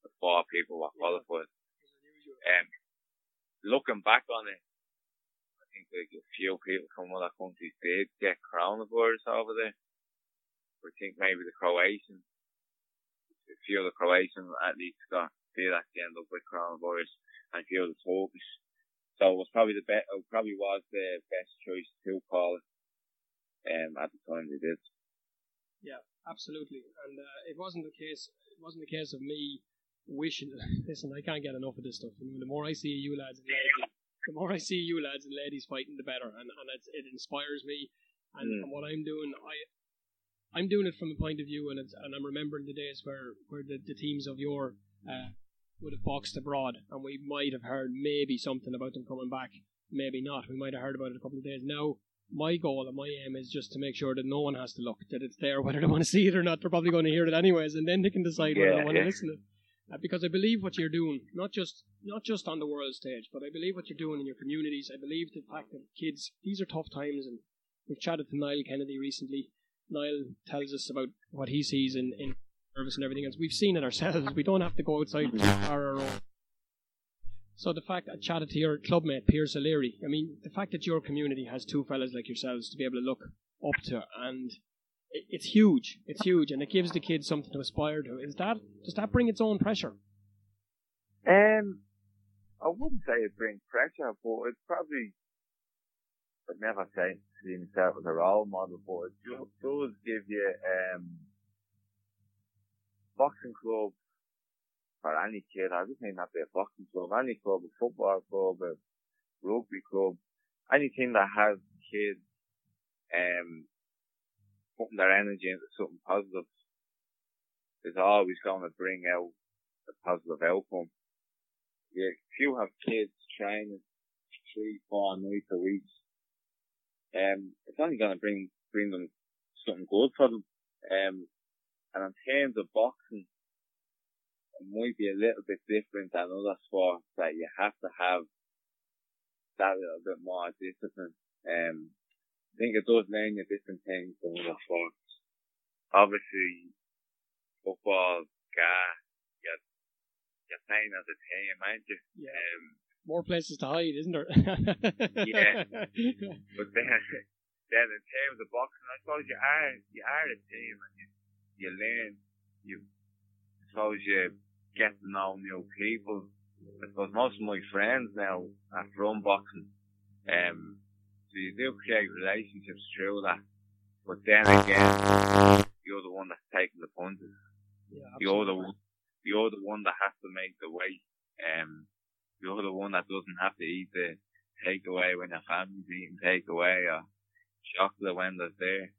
the four people were qualified. Um, looking back on it, I think like a few people from other countries did get coronavirus over there. I think maybe the Croatians, a few of the Croatians at least got did actually end up with coronavirus, and a few of the Turkish. So it was probably the best. It probably was the best choice to call it. Um, at the time they did. Yeah, absolutely. And uh, it wasn't the case. It wasn't the case of me wishing. Listen, I can't get enough of this stuff. I mean, the more I see you lads and ladies, the more I see you lads and ladies fighting, the better. And and it, it inspires me. And, Mm. and what I'm doing, I. I'm doing it from a point of view, and it's, and I'm remembering the days where, where the, the teams of your uh, would have boxed abroad, and we might have heard maybe something about them coming back, maybe not. We might have heard about it a couple of days. Now, my goal and my aim is just to make sure that no one has to look, that it's there, whether they want to see it or not. They're probably going to hear it anyways, and then they can decide whether Yeah, they want yeah. to listen to it. Uh, because I believe what you're doing, not just not just on the world stage, but I believe what you're doing in your communities. I believe the fact that kids, these are tough times, and we've chatted to Niall Kennedy recently. Niall tells us about what he sees in, in service and everything else. We've seen it ourselves. We don't have to go outside our own. So the fact I chatted to your clubmate Pierce O'Leary, I mean, the fact that your community has two fellas like yourselves to be able to look up to, and it- it's huge. It's huge, and it gives the kids something to aspire to. Is that does that bring its own pressure? Um, I wouldn't say it brings pressure, but it's probably, I'd never say see myself as a role model, but it do- does give you, um, boxing club for any kid. I just not be a boxing club, any club, a football club, a rugby club, anything that has kids, um, putting their energy into something positive is always going to bring out a positive outcome. Yeah, if you have kids training three, four nights a week, um, it's only going to bring bring them something good for them. Um, and in terms of boxing, might be a little bit different than other sports that you have to have that little bit more discipline. Um, I think it does learn you different things than other sports. Obviously, football, gas, you're, you're playing as a team, aren't you? Yeah. Um, More places to hide, isn't there? Yeah. But then, then in terms of boxing, I suppose you are you are a team and you you learn. You I suppose you get to know new people. I suppose most of my friends now are from boxing. Um, so you do create relationships through that. But then again, you're the one that's taking the punches. yeah, You're the one. You're the one that has to make the weight. Um, you're the one that doesn't have to eat the takeaway when your family's eating takeaway or chocolate when they're there.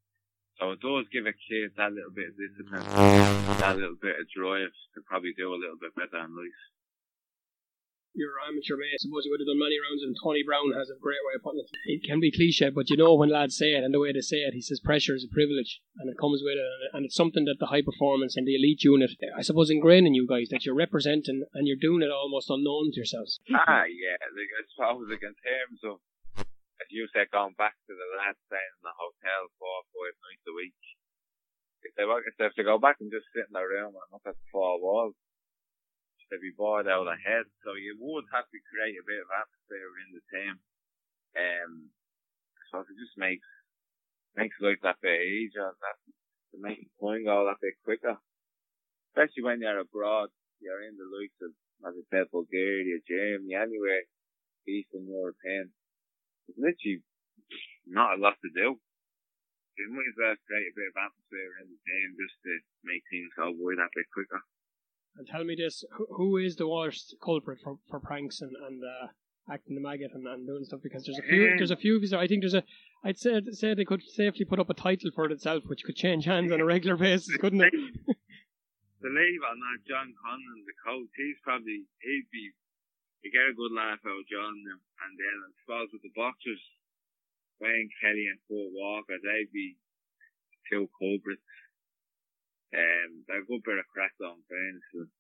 So it does give a kid that little bit of discipline, that little bit of drive to probably do a little bit better in life. your amateur mate. I suppose you would have done many rounds, and Tony Brown has a great way of putting it. It can be cliche, but you know when lads say it, and the way they say it, he says pressure is a privilege, and it comes with it, and- and it's something that the high performance and the elite unit, I suppose, ingrain in you guys that you're representing, and you're doing it almost unknown to yourselves. ah, yeah, like, I suppose like in terms of, as you said, going back to the lads staying in the hotel four or five nights a week, if they, were- if they have to go back and just sit in their room and look at the four walls, they'd be bored out of head. So you would have to create a bit of atmosphere in the team. Um, so it just makes makes life that bit easier and that to make the point go that bit quicker. Especially when you're abroad, you're in the likes of, as I said, Bulgaria, Germany, anywhere Eastern European. Literally not a lot to do. You might as well create a bit of atmosphere in the team just to make things go by that bit quicker. And tell me this: who, who is the worst culprit for, for pranks and and uh, acting the maggot and, and doing stuff? Because there's a few, Um, there's a few. of these- I think there's a. I'd say say they could safely put up a title for it itself, which could change hands on a regular basis, couldn't it? Believe it or not, John Conlan, the coach, he's probably, he'd be, you get a good laugh out of John now. And then I suppose with the boxers, Wayne Kelly and Kurt Walker, they'd be two culprits. Um, they're a good bit of crack on them.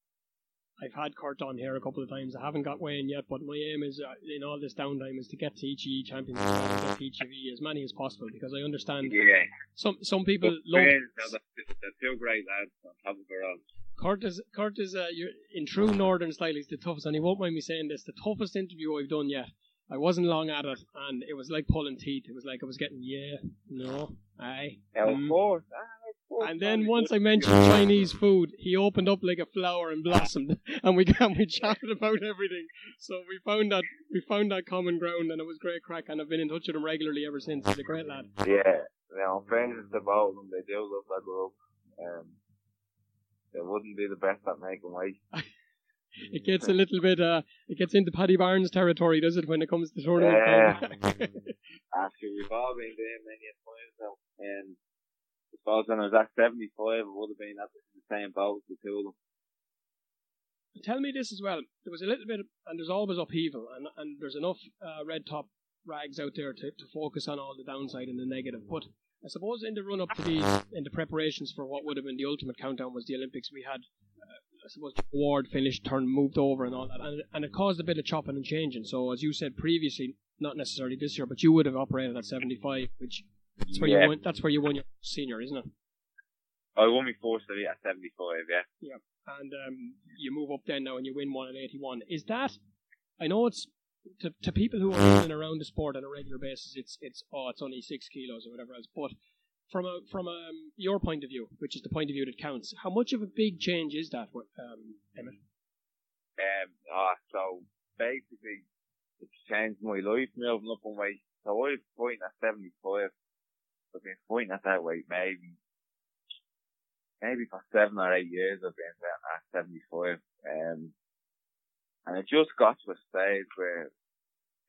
I've had Kurt on here a couple of times. I haven't got Wayne yet, but my aim is uh, in all this downtime is to get to ECE Champions League get to as many as possible because I understand Yeah. some some people But love they're, they're two great lads on top of it all. Kurt is Kurt is uh, you're, in true Northern style. He's the toughest, and he won't mind me saying this. The toughest interview I've done yet. I wasn't long at it, and it was like pulling teeth. It was like I was getting yeah, no, aye. Mm. course. of course, And then once I mentioned Chinese food, he opened up like a flower and blossomed, and we and we chatted about everything. So we found that we found that common ground, and it was great crack. And I've been in touch with him regularly ever since. He's a great lad. Yeah, now, in fairness to both of them, they do look like group. Um, they wouldn't be the best at making weight. It gets a little bit, uh, it gets into Paddy Barnes territory, does it, when it comes to tournament? Yeah. time? Actually, we've all been there many a times now. And I suppose when I was at 75, I would have been at the same boat with the two of them. Tell me this as well. There was a little bit, of, and there's always upheaval, and, and there's enough uh, red top rags out there to, to focus on all the downside and the negative. But I suppose in the run up to these, in the preparations for what would have been the ultimate countdown was the Olympics, we had, uh, I suppose, Ward finished, turned, moved over, and all that, and, and it caused a bit of chopping and changing. So as you said previously, not necessarily this year, but you would have operated at 75, which that's where Yeah. you won. That's where you won your senior, isn't it? I won my elite at 75, yeah. Yeah. And um, you move up then now and you win one at 81. Is that, I know it's, to, to people who are in around the sport on a regular basis, it's, it's, oh, it's only six kilos or whatever else, but from a from um, your point of view, which is the point of view that counts, how much of a big change is that, um, Emmett? Um, ah, so basically, it's changed my life moving up in weight. So I was fighting at 75. I've been fighting at that weight maybe, maybe for seven or eight years I've been at 75. Um, and it just got to a stage where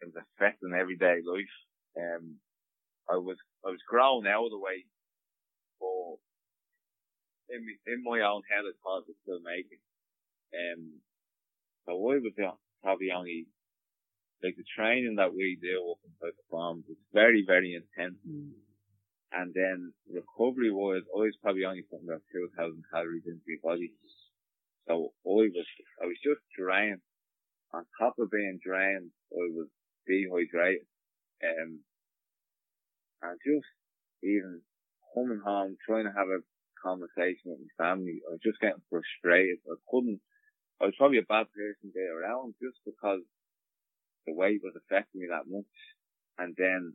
it was affecting everyday life. Um, I was, I was growing out of the weight, but in, in my own head I thought I could still make it. Um, so I was probably only, like the training that we do up inside the farms is very, very intense. Mm. And then recovery wise, I was probably only putting about 2,000 calories into my body. So I was, I was just drained on top of being drained, I was dehydrated. Um, and just even coming home, trying to have a conversation with my family, I was just getting frustrated. I couldn't, I was probably a bad person to be around just because the weight was affecting me that much. And then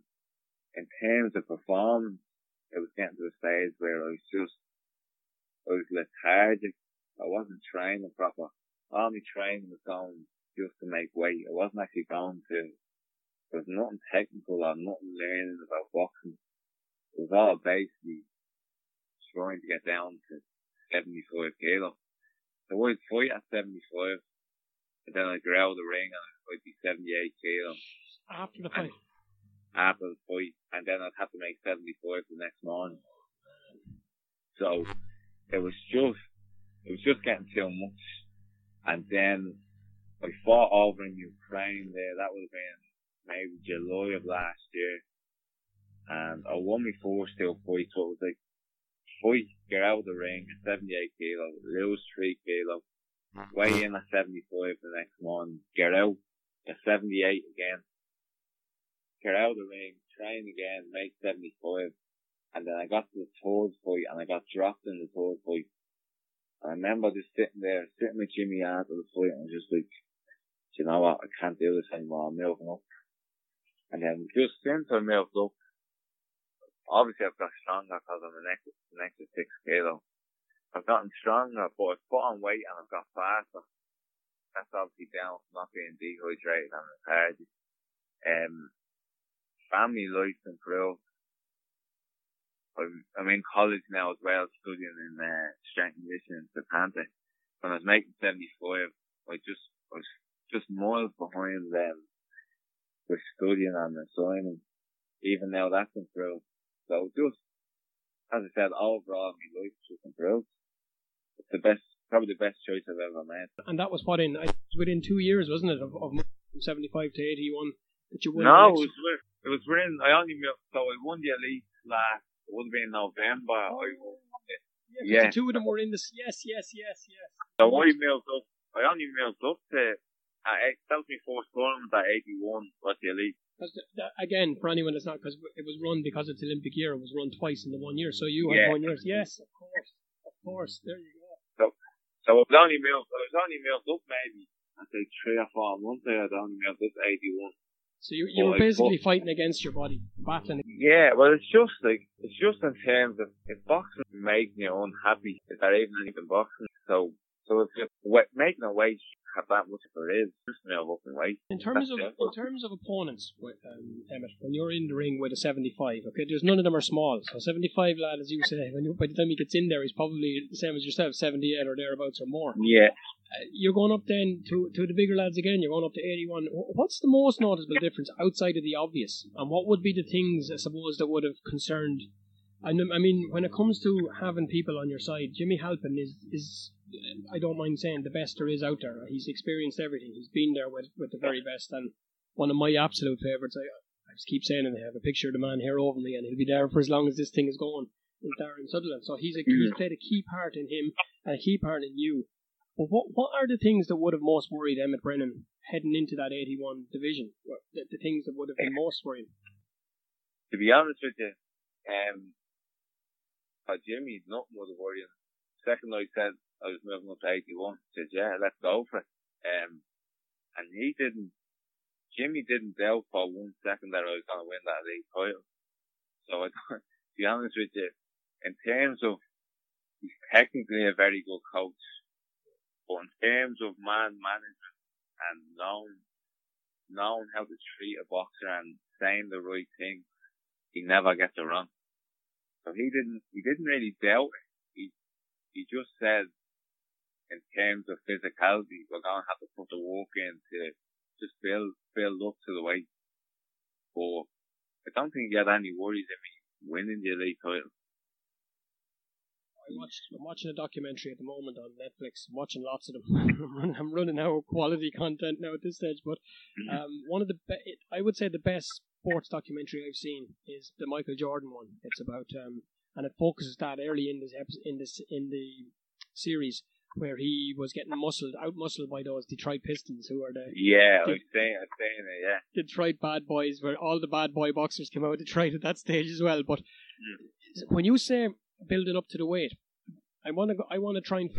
in terms of performance, it was getting to a stage where I was just, I was lethargic. I wasn't training proper. All my training was going just to make weight. I wasn't actually going to, there was nothing technical or nothing learning about boxing. It was all basically trying to get down to 75 kilo. So I would fight at 75, and then I'd grow the ring and I'd be 78 kilo. After the fight? After the fight, and then I'd have to make 75 the next morning. So, it was just, it was just getting too much. And then I fought over in Ukraine there. That would have been maybe July of last year. And I won my first two fights. So it was like, fight, get out of the ring at 78 kilo, lose 3 kilo, weigh in at 75 the next one, get out at 78 again, get out of the ring, train again, make 75. And then I got to the third fight and I got dropped in the third fight. I remember just sitting there, sitting with Jimmy after the fight and just like, you know what, I can't do this anymore, I'm moving up. And then just since I moved up, obviously I've got stronger because I'm an extra, an extra six kilo. I've gotten stronger, but I've put on weight and I've got faster. That's obviously down from not being dehydrated and lethargic. Um, family life improved. I'm, I'm in college now as well, studying in uh, strength and conditioning in Setanta. When I was making 75, I just, I was just miles behind them with studying and assignment. Even now that's improved. So just, as I said, overall my life just improved. It's the best, probably the best choice I've ever made. And that was what in, within two years, wasn't it, of, of 75 to 81 that you won? No, it was, it was within, I only, so I won the elite last, it would have been November. Oh, I won it. Yeah, yeah. The two of them were in this. Yes, yes, yes, yes. So I moved up. I only moved up to uh, that was my first tournament at 81 was the elite. again, for anyone that's not, because it was run because it's Olympic year, it was run twice in the one year. So you had yeah. one year. Yes, of course, of course. There you go. So, so I was only moved, I was only moved up maybe, I think three or four months there. I was only moved up to 81. So you, you were basically but, fighting against your body, battling. Yeah, well, it's just like it's just in terms of if boxing makes you unhappy, is that even even boxing? So so it's just making a weight have that much it is just up in weight. In terms That's of in terms of opponents, um, Emmett, when you're in the ring with a 75, okay, there's none of them are small. So 75 lad, as you say, when you, by the time he gets in there, he's probably the same as yourself, 78 or thereabouts or more. Yeah. Uh, you're going up then to to the bigger lads again. You're going up to 81. What's the most noticeable difference outside of the obvious? And what would be the things I suppose that would have concerned? I mean, when it comes to having people on your side, Jimmy Halpin is is I don't mind saying the best there is out there. He's experienced everything. He's been there with, with the very best, and one of my absolute favourites. I, I just keep saying and I have a picture of the man here over me, and he'll be there for as long as this thing is going. Is Darren Sutherland. So he's a, he's mm-hmm. played a key part in him and a key part in you. But what what are the things that would have most worried Emmett Brennan heading into that 81 division? The, the things that would have been most worrying? To be honest with you, um, Jimmy, nothing was worrying. Second, I said I was moving up to 81. Said, yeah, let's go for it. Um, and he didn't, Jimmy didn't doubt for one second that I was going to win that league title. So I don't, be honest with you, in terms of he's technically a very good coach, but in terms of man management and knowing knowing how to treat a boxer and saying the right thing, he never gets it wrong. So he didn't he didn't really doubt it. He he just said in terms of physicality, we're gonna have to put the work in to just build build up to the weight. But I don't think he had any worries in me winning the elite title. I watched, I'm watching a documentary at the moment on Netflix. I'm watching lots of them. I'm, running, I'm out of quality content now at this stage. But Mm-hmm. um, one of the be- I would say the best sports documentary I've seen is the Michael Jordan one. It's about um, and it focuses that early in this episode, in this in the series where he was getting muscled out muscled by those Detroit Pistons who are the Yeah, I was saying, I was saying it, yeah. Detroit bad boys, where all the bad boy boxers came out of Detroit at that stage as well. But when you say building up to the weight, I want to I want to try and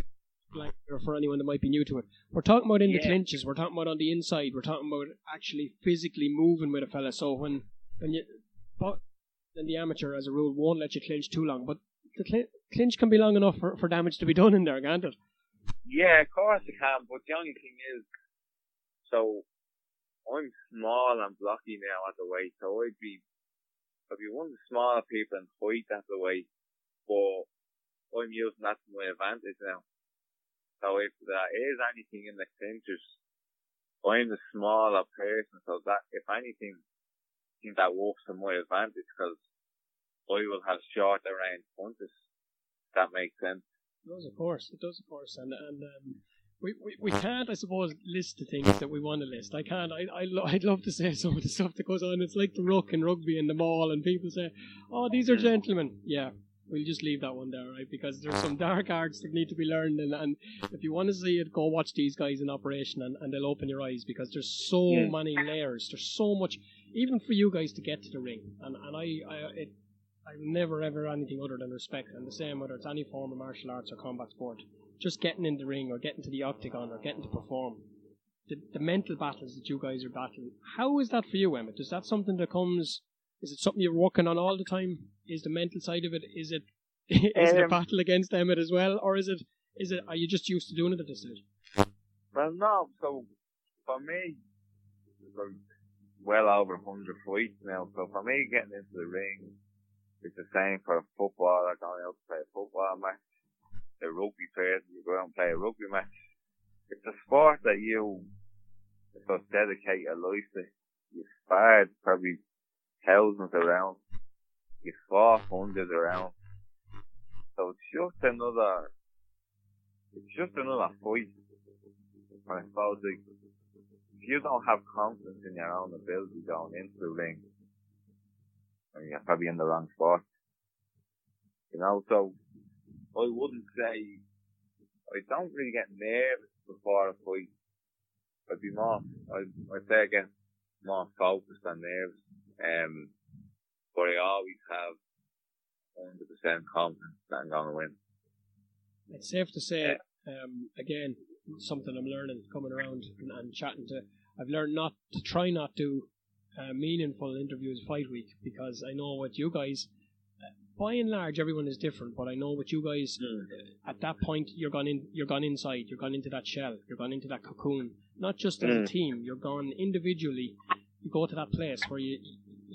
for anyone that might be new to it. We're talking about in the Yeah. clinches. We're talking about on the inside. We're talking about actually physically moving with a fella. So when when you but then the amateur as a rule won't let you clinch too long, but the cl- clinch can be long enough for, for damage to be done in there, can't it? Yeah, of course it can, but the only thing is, so, I'm small and blocky now at the weight, so I'd be, I'd be one of the smaller people in height at the weight, but I'm using that to my advantage now. So if there is anything in the clinchers, I'm the smaller person, so that, if anything, I think that works to my advantage, because I will have shorter range punches. If that makes sense. It does, of course. It does, of course. And and um, we, we we can't, I suppose, list the things that we want to list. I can't. I I lo- I'd love to say some of the stuff that goes on. It's like the ruck in rugby and the mall, and people say, "Oh, these are gentlemen." Yeah, we'll just leave that one there, right? Because there's some dark arts that need to be learned, and, and if you want to see it, go watch these guys in operation, and, and they'll open your eyes because there's so Yeah. many layers. There's so much, even for you guys to get to the ring, and and I I it I've never ever anything other than respect, and the same whether it's any form of martial arts or combat sport. Just getting in the ring or getting to the octagon or getting to perform. The, the mental battles that you guys are battling. How is that for you, Emmett? Is that something that comes? Is it something you're working on all the time? Is the mental side of it? Is it? Is it a Um, battle against Emmett as well, or is it? Is it? Are you just used to doing it at this stage? Well, no. So for me, like well over 100 fights now. So for me, getting into the ring, it's the same for a footballer going out to play a football match. A rugby player, you go out and play a rugby match. It's a sport that you just dedicate your life to. You sparred probably thousands around. You fought hundreds around. So it's just another, it's just another fight. I suppose like, if you don't have confidence in your own ability going into the ring, then you're probably in the wrong sport. You know, so I wouldn't say I don't really get nervous before a fight. I'd be more, I'd, I'd say again, more focused than nervous. Um, but I always have 100% confidence that I'm going to win. It's safe to say, um, again, something I'm learning coming around and, and chatting to. I've learned not to try not do uh, meaningful interviews fight week because I know what you guys. uh, By and large, everyone is different, but I know what you guys. uh, At that point, you're gone in. You're gone inside. You're gone into that shell. You're gone into that cocoon. Not just as a Mm. team. You're gone individually. You go to that place where you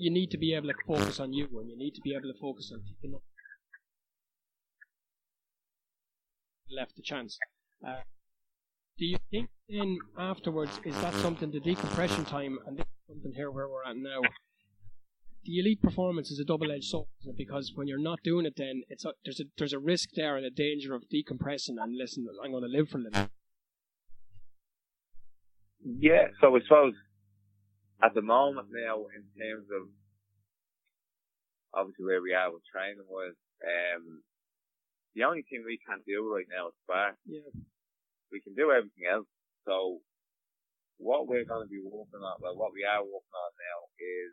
you need to be able to focus on you, and you need to be able to focus on taking up left the chance. Uh, do you think then afterwards is that something the decompression time and this is something here where we're at now? The elite performance is a double-edged sword because when you're not doing it, then it's a, there's a there's a risk there and a danger of decompressing and listen, I'm going to live for a little. Yeah, so I suppose at the moment now, in terms of obviously where we are with training was, um, the only thing we can't do right now is spar. Yeah. We can do everything else. So what we're going to be working on, well, what we are working on now is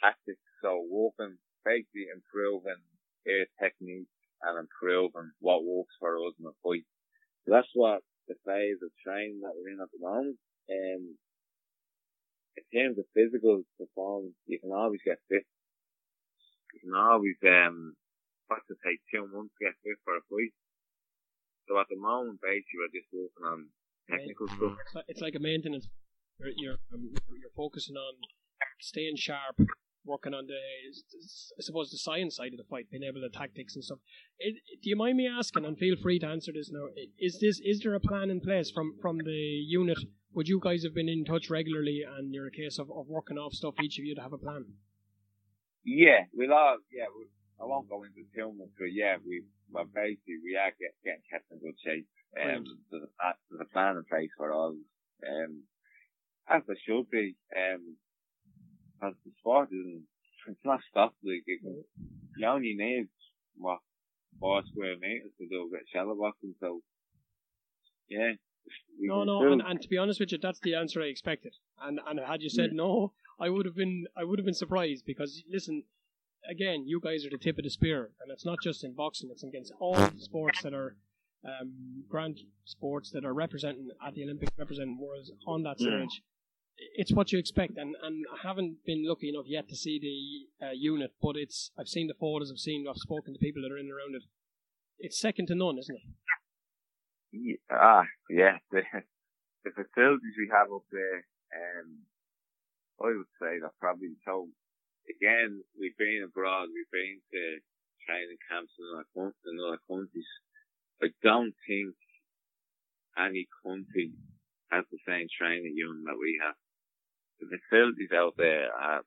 tactics. So working, basically improving air technique and improving what works for us in the fight. So that's what the phase of training that we're in at the moment. Um, in terms of physical performance, you can always get fit. You can always um what's to take two months to get fit for a fight. So at the moment, basically, we're just working on technical stuff. It's like, it's like a maintenance. You're you're, um, you're focusing on staying sharp, working on the I suppose the science side of the fight, being able to tactics and stuff. It, do you mind me asking? And feel free to answer this now. Is this is there a plan in place from from the unit? Would you guys have been in touch regularly, and you're a case of, of working off stuff each of you to have a plan? Yeah, we'll all, yeah, we, I won't go into too much, but yeah, we, well, basically, we are get, getting kept in good shape. Um, there's a, there's a plan in place for us. Um, as there should be, um, because the sport isn't, it's not stopped, like, it, you only need, what, four square meters to do a bit of shallow boxing, so, yeah. No, no, and, and to be honest with you, that's the answer I expected. And and had you said no, I would have been I would have been surprised because listen, again, you guys are the tip of the spear, and it's not just in boxing; it's against all the sports that are um, grand sports that are representing at the Olympics, representing worlds on that stage. It's what you expect, and, and I haven't been lucky enough yet to see the uh, unit, but it's I've seen the photos, I've seen, I've spoken to people that are in and around it. It's second to none, isn't it? Yeah, ah, yeah, the, the facilities we have up there, um, I would say that probably, so, again, we've been abroad, we've been to training camps in other, in other countries. I don't think any country has the same training unit that we have. The facilities out there are,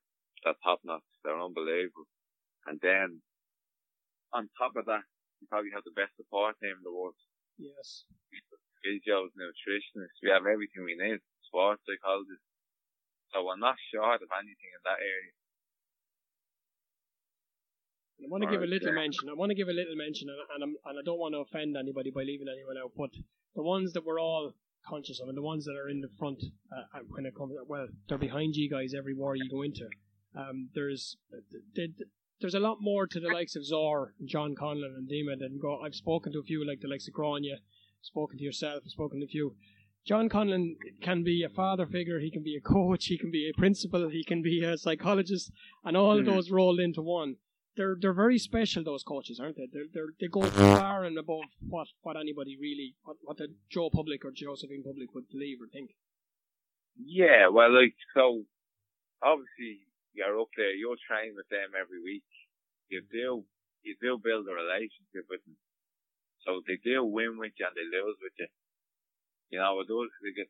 are top notch, they're unbelievable. And then, on top of that, we probably have the best support team in the world Yes. physios, nutritionists. We have everything we need. Sports psychologists. So we're not short of anything in that area. I want to give a little mention. I want to give a little mention, and, and, I'm, and I don't want to offend anybody by leaving anyone out. But the ones that we're all conscious of, and the ones that are in the front uh, when it comes, well, they're behind you guys every war you go into. Um, there's th- th- there's a lot more to the likes of Zaur, John Conlan, and Dima than go. I've spoken to a few like the likes of Grania, spoken to yourself, I've spoken to a few. John Conlan can be a father figure, he can be a coach, he can be a principal, he can be a psychologist, and all of Mhm. those rolled into one they're they're very special. Those coaches, aren't they? They're, they're they go far and above what, what anybody really what, what the Joe Public or Josephine Public would believe or think. Yeah, well, like, so, obviously, you're up there, you're training with them every week. You do, you do build a relationship with them. So they do win with you and they lose with you. You know, it does, they get,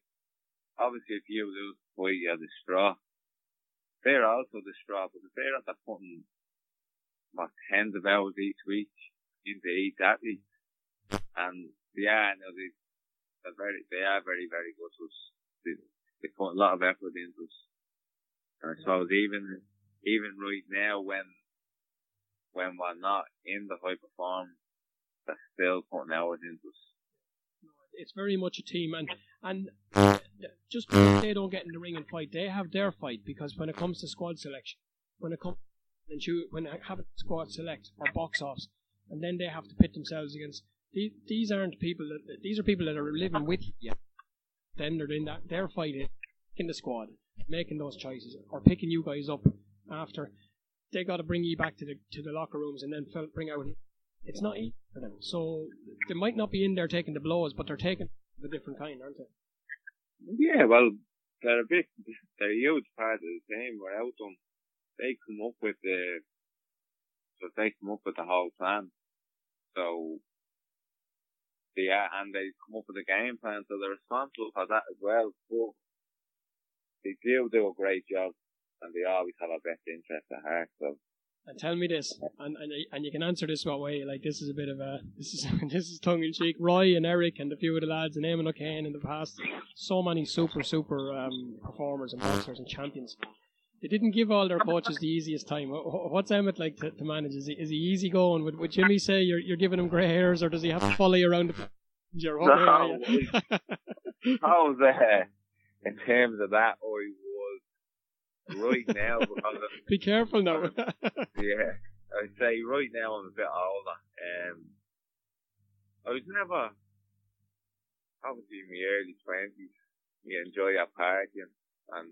obviously if you lose, boy, you're distraught. They're also distraught, but if they're not putting, what, tens of hours each week into each athlete. And, yeah, I know they, they're very, they are very, very good to us. They, they put a lot of effort into us. And I suppose even, even right now when, when we're not in the high perform, they're still putting hours into us. It's very much a team, and and just because they don't get in the ring and fight, they have their fight because when it comes to squad selection, when it comes and you when I have a squad select or box offs, and then they have to pit themselves against these. These aren't people that these are people that are living with you. Then they're in that they're fighting in the squad, making those choices or picking you guys up after they got to bring you back to the to the locker rooms and then fill- bring out. It's not easy for them, so they might not be in there taking the blows, but they're taking a different kind, aren't they? Yeah, well, they're a big, they're a huge part of the team. Without them, they come up with the, so they come up with the whole plan. So, yeah, and they come up with a game plan, so they're responsible for that as well. But they do do a great job, and they always have our best interest at heart. So, And tell me this, and and, and you can answer this what way. Like this is a bit of a this is this is tongue in cheek. Roy and Eric and a few of the lads and Eamon O'Kane in the past, so many super super um, performers and boxers and champions. They didn't give all their coaches the easiest time. Wh- wh- What's Emmett like to, to manage? Is he is he easy going? Would, would Jimmy say you're you're giving him grey hairs, or does he have to follow you around the? Your what way are you? I was uh, in terms of that, I was right now Be careful now. yeah, I'd say right now I'm a bit older. Um, I was never, obviously in my early twenties, you enjoy your partying and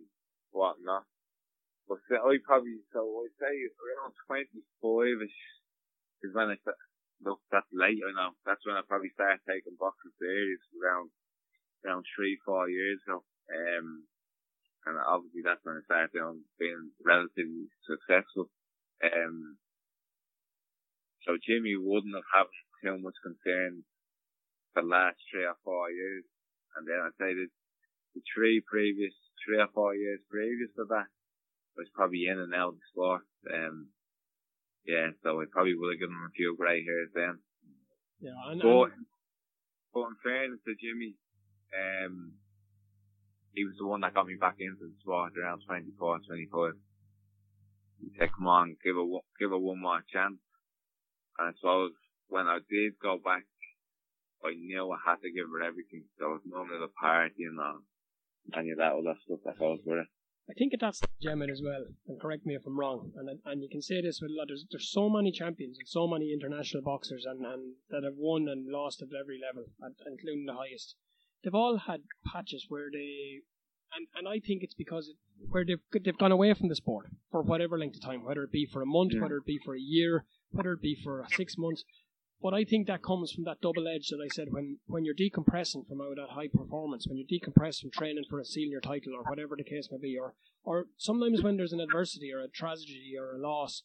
whatnot. but I probably so I'd say around twenty five ish is when I look that's late. I know that's when I probably started taking boxing serious around around three four years ago. Um, and obviously that's when I started doing, being relatively successful. Um, so Jimmy wouldn't have had too much concern for the last three or four years, and then I'd say that the three previous, three or four years previous to that, was probably in and out of the sport. Um, yeah, so I probably would have given him a few grey hairs then. Yeah, and, but, but in fairness to Jimmy, um, he was the one that got me back into the sport around 24, 25. He said, come on, give it, give it one more chance. And I suppose when I did go back, I knew I had to give her everything. So it was none of the party and all, any of that other stuff that goes with it. I think it that's Gemma as well, and correct me if I'm wrong. And and you can say this with a lot. There's there's so many champions and so many international boxers and, and that have won and lost at every level, including the highest. They've all had patches where they, and, and I think it's because it, where they've they've gone away from the sport for whatever length of time, whether it be for a month, Yeah. whether it be for a year, whether it be for six months. But I think that comes from that double edge that I said when, when you're decompressing from out that high performance, when you're decompressing from training for a senior title or whatever the case may be, or or sometimes when there's an adversity or a tragedy or a loss,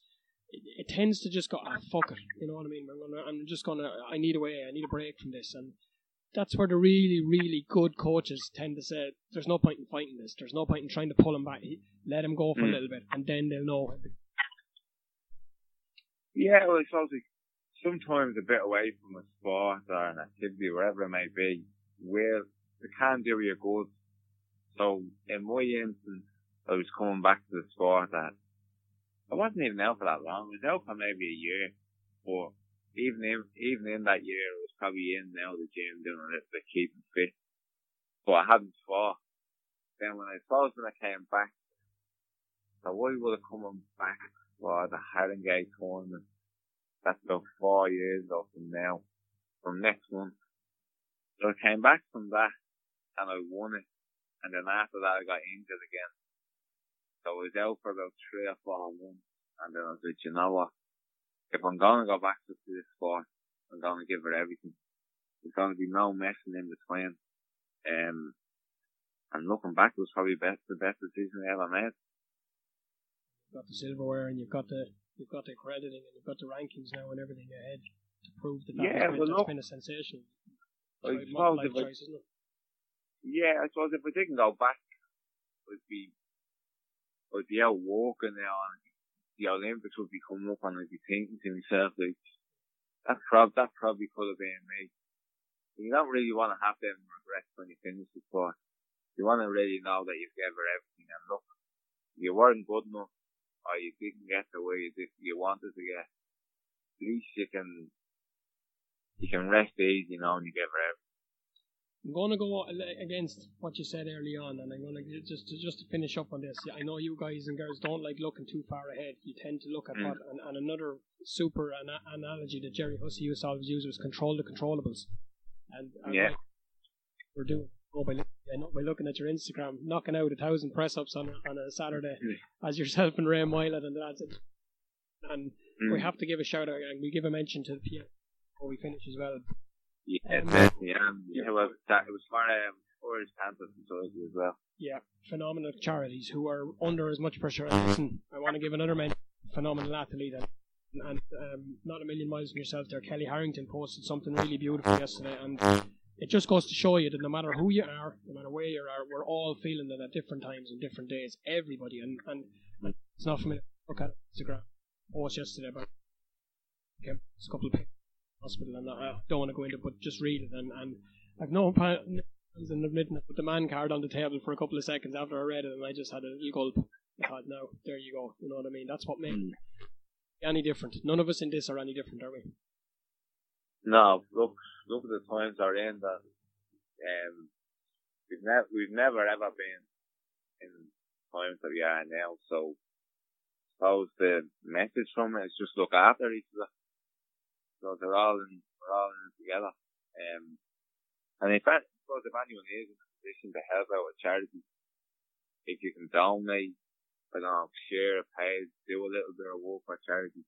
it, it tends to just go, ah, fuck it. You know what I mean? I'm, gonna, I'm just gonna, I need a way, I need a break from this. And that's where the really, really good coaches tend to say, there's no point in fighting this. There's no point in trying to pull him back. Let him go for a Mm. little bit, and then they'll know. Yeah, well, I suppose like, sometimes a bit away from a sport or an activity, wherever it may be, where it can do you good. So in my instance, I was coming back to the sport that I wasn't even out for that long. I was out for maybe a year, but even in even in that year, I was probably in now the gym doing little bit keeping fit. But I hadn't fought. Then when I suppose when I came back, so I would have come back for the Haringey tournament. That's about four years ago from now, from next month. So I came back from that and I won it. And then after that I got injured again. So I was out for about three or four months. And then I like, you know what? If I'm to go back to this sport, I'm going to give her everything. There's going to be no messing in between. Um, and looking back, it was probably best, the best decision I ever made. You've got the silverware and you've got the you've got the crediting and you've got the rankings now and everything ahead to prove that, that Yeah, been, well, that's look, been a sensation. I suppose if I- choice? Yeah, I suppose if I didn't go back, I'd be, I'd be out walking now and the Olympics would be coming up and I'd be thinking to myself like, that prob, that probably could have been me. You don't really want to have them regrets when you finish the sport. You want to really know that you've given everything and look, you weren't good enough or you didn't get the way you, wanted to get. At least you can, you can rest easy, you know, you her everything. I'm going to go against what you said early on, and I'm going to just to, just to finish up on this. I know you guys and girls don't like looking too far ahead. You tend to look at Mm. what, and, and another super ana- analogy that Gerry Hussey used to always use was control the controllables. And, and Yeah. like we're doing oh, by, by looking at your Instagram, knocking out a thousand press ups on a, on a Saturday Mm. as yourself and Ray Milet and the lads. And we Mm. have to give a shout out and we give a mention to the PA before we finish as well. Yeah, Um, definitely. Um, yeah, well, that, it was for um, for his cancer society as well. yeah, phenomenal charities who are under as much pressure. And listen, I want to give another mention, phenomenal athlete, and, and um, not a million miles from yourself there. Kellie Harrington posted something really beautiful yesterday, and it just goes to show you that no matter who you are, no matter where you are, we're all feeling that at different times and different days. Everybody, and and, and it's not for me to look at Instagram post yesterday about okay, it's a couple of people in hospital, and I don't want to go into, it, but just read it, and and I've no pa- and admitting it, but the man card on the table for a couple of seconds after I read it, and I just had a little gulp. I thought, no, there you go. You know what I mean? That's what makes Mm. any different. None of us in this are any different, are we? No, look, look at the times are in that. Um, we've never, we've never ever been in times that we are now. So, I suppose the message from it is just look after each other. So they're all in, we're all in it together. Um, and if, I suppose if anyone is in a position to help out with charity, if you can donate, I don't know, share a page, do a little bit of work for charity,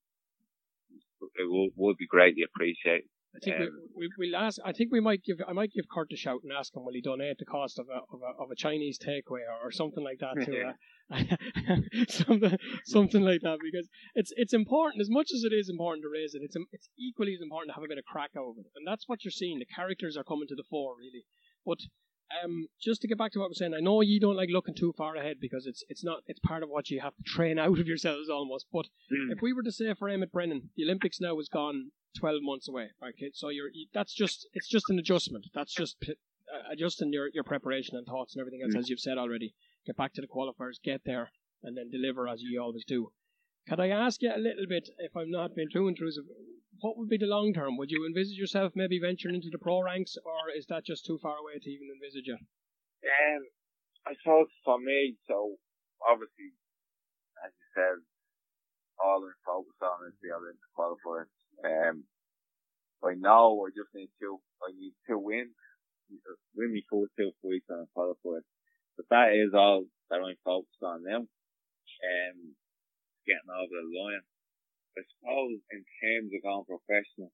it would, would be greatly appreciated. I think um, we, we we'll ask. I think we might give. I might give Kurt a shout and ask him will he donate the cost of a of a, of a Chinese takeaway or, or something like that to uh, something something like that because it's it's important as much as it is important to raise it. It's it's equally as important to have a bit of crack over it, and that's what you're seeing. The characters are coming to the fore really, but um, just to get back to what we're saying, I know you don't like looking too far ahead because it's it's not it's part of what you have to train out of yourselves almost. But mm. if we were to say for Emmet Brennan, the Olympics now is gone twelve months away. Okay, so you're that's just it's just an adjustment. That's just uh, adjusting your your preparation and thoughts and everything else, mm. as you've said already. Get back to the qualifiers, get there, and then deliver as you always do. Could I ask you a little bit, if I'm not being too intrusive, what would be the long term? Would you envisage yourself maybe venturing into the pro ranks, or is that just too far away to even envisage it? Um, I suppose for me, so obviously, as you said, all I'm focused on is the Olympic qualifiers. Um, I know I just need two, I need two wins, win me first two fights and qualifiers. But that is all that I'm focused on now. Um, getting over the line. I suppose in terms of going professional,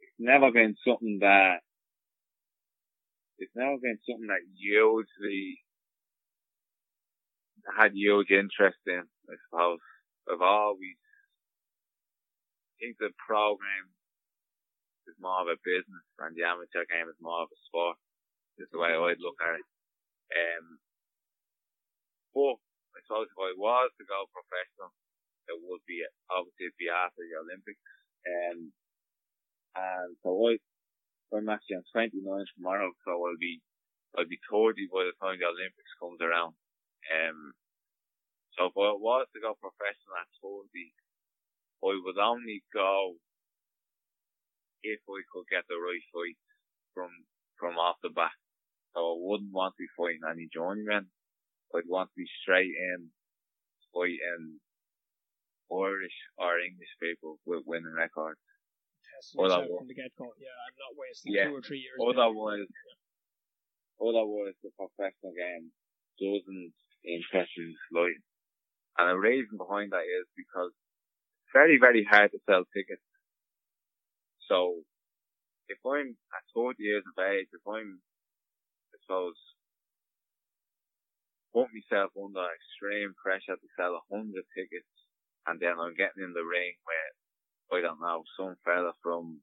it's never been something that it's never been something that hugely had huge interest in. I suppose I've always I think the program more of a business and the amateur game is more of a sport. Is the way I'd look at it. Um, but I suppose if I was to go professional, it would be obviously it'd be after the Olympics. Um, and so I, I'm actually on 29 tomorrow, so I'll be, I'll be 30 by the time the Olympics comes around. Um, so if I was to go professional at 30, I would only go if I could get the right fight from, from off the bat. So I wouldn't want to be fighting any journeymen. I'd want to be straight in, fighting Irish or English people with winning records. Otherwise, from the get go. Yeah, I'm not wasting yeah. two or three years. Otherwise, yeah. otherwise the professional game doesn't interest me slightly. And the reason behind that is because it's very, very hard to sell tickets. So, if I'm at 40 years of age, if I'm, I suppose, put myself under extreme pressure to sell a hundred tickets and then I'm getting in the ring with, I don't know, some fella from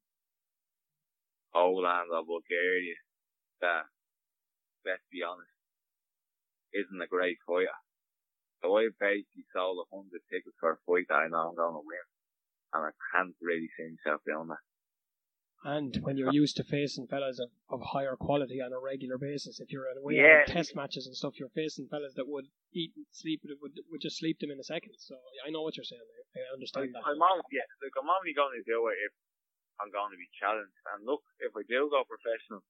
Poland or Bulgaria that, let's be honest, isn't a great fighter. So I basically sold a hundred tickets for a fight that I know I'm going to win. And I can't really see myself doing that. And when you're used to facing fellas of, of higher quality on a regular basis, if you're away yeah. on test matches and stuff, you're facing fellas that would eat and sleep, would, would just sleep them in a second. So I know what you're saying. I, I understand I, that. I'm only, yeah, like I'm only going to do it if I'm going to be challenged. And look, if I do go professional,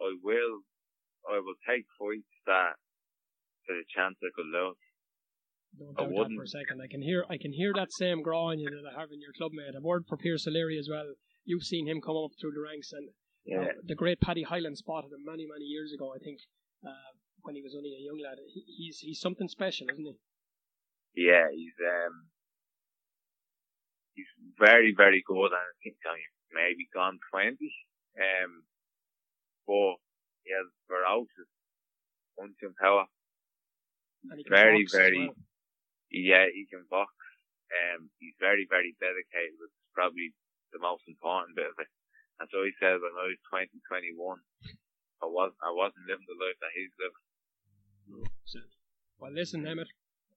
I will, I will take fights that there's a chance I could lose. Don't doubt that for a second. I can hear, I can hear that same groan you that I have in your clubmate. A word for Pierce O'Leary as well you've seen him come up through the ranks, and yeah. the great Paddy Hyland spotted him many, many years ago. I think uh, when he was only a young lad. He, he's he's something special, isn't he? Yeah, he's um he's very, very good, and I think he's maybe gone twenty. Um, but he has ferocious punching power. very, very. Well. Yeah, he can box. Um, he's very, very dedicated. It's probably the most important bit of it. And so he said when I was 20, 21, I wasn't, I wasn't living the life that he's living. Well, listen, Emmet,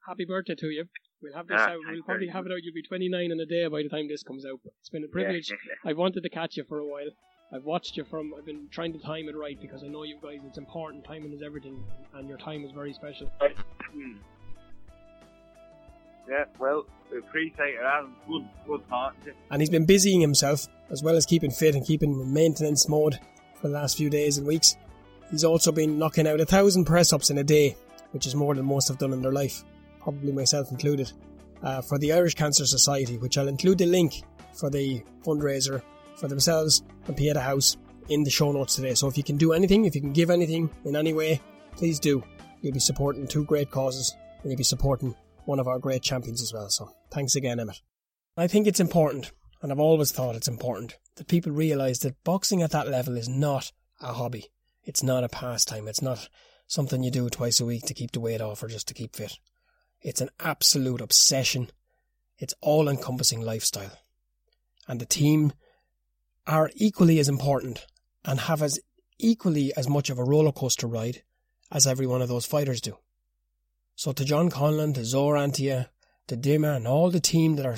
happy birthday to you. We'll have this ah, out. We'll probably have it out. You'll be 29 in a day by the time this comes out. It's been a privilege. I've wanted to catch you for a while. I've watched you from. I've been trying to time it right because I know you guys. It's important. Timing is everything, and your time is very special. Yeah, well, we appreciate it, Adam. Good, good talking And he's been busying himself, as well as keeping fit and keeping in maintenance mode for the last few days and weeks. He's also been knocking out a thousand press ups in a day, which is more than most have done in their life, probably myself included, uh, for the Irish Cancer Society, which I'll include the link for the fundraiser for themselves and Pieta House in the show notes today. So if you can do anything, if you can give anything in any way, please do. You'll be supporting two great causes and you'll be supporting one of our great champions as well. So thanks again, Emmet. I think it's important, and I've always thought it's important, that people realise that boxing at that level is not a hobby. It's not a pastime. It's not something you do twice a week to keep the weight off or just to keep fit. It's an absolute obsession. It's all encompassing lifestyle. And the team are equally as important and have as equally as much of a roller coaster ride as every one of those fighters do. So to John Conlan, to Zaur Antia, to Dima and all the team that are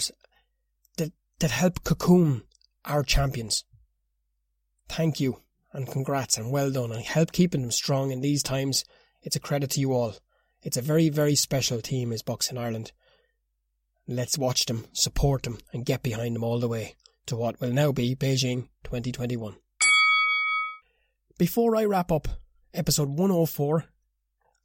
that that help cocoon our champions. Thank you and congrats and well done and help keeping them strong in these times. It's a credit to you all. It's a very, very special team is Boxing Ireland. Let's watch them, support them and get behind them all the way to what will now be Beijing 2021. Before I wrap up episode 104,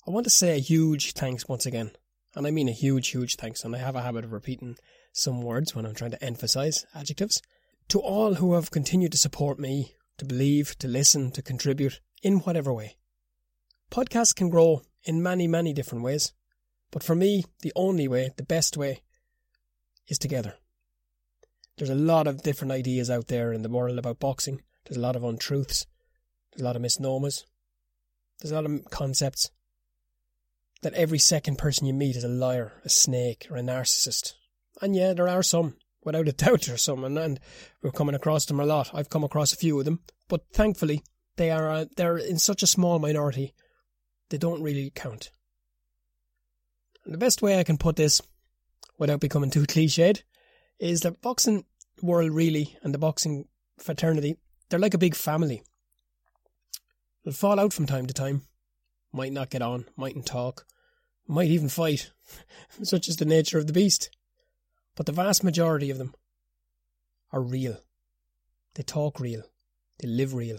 I want to say a huge thanks once again. And I mean a huge, huge thanks. And I have a habit of repeating some words when I'm trying to emphasize adjectives. To all who have continued to support me, to believe, to listen, to contribute in whatever way. Podcasts can grow in many, many different ways. But for me, the only way, the best way, is together. There's a lot of different ideas out there in the world about boxing. There's a lot of untruths. There's a lot of misnomers. There's a lot of concepts. That every second person you meet is a liar, a snake, or a narcissist. And yeah, there are some. Without a doubt, there are some, and, and we're coming across them a lot. I've come across a few of them, but thankfully, they are uh, they're in such a small minority, they don't really count. And the best way I can put this, without becoming too cliched, is that boxing world really and the boxing fraternity, they're like a big family. They'll fall out from time to time, might not get on, mightn't talk, might even fight. Such is the nature of the beast. But the vast majority of them are real. They talk real. They live real.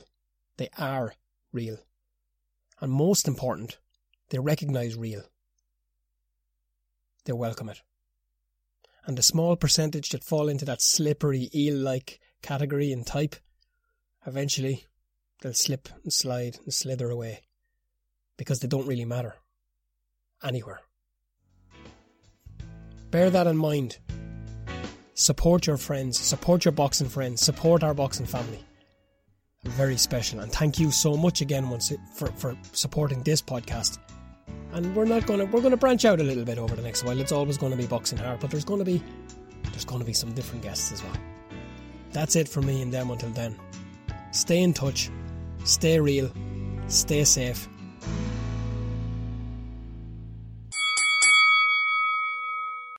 They are real. And most important, they recognize real. They welcome it. And the small percentage that fall into that slippery eel like category and type, eventually they'll slip and slide and slither away because they don't really matter anywhere. Bear that in mind. Support your friends, support your boxing friends, support our boxing family. Very special, and thank you so much again once for, for supporting this podcast. And we're not gonna we're gonna branch out a little bit over the next while. It's always gonna be boxing hard, but there's gonna be there's gonna be some different guests as well. That's it for me and them until then. Stay in touch, stay real, stay safe,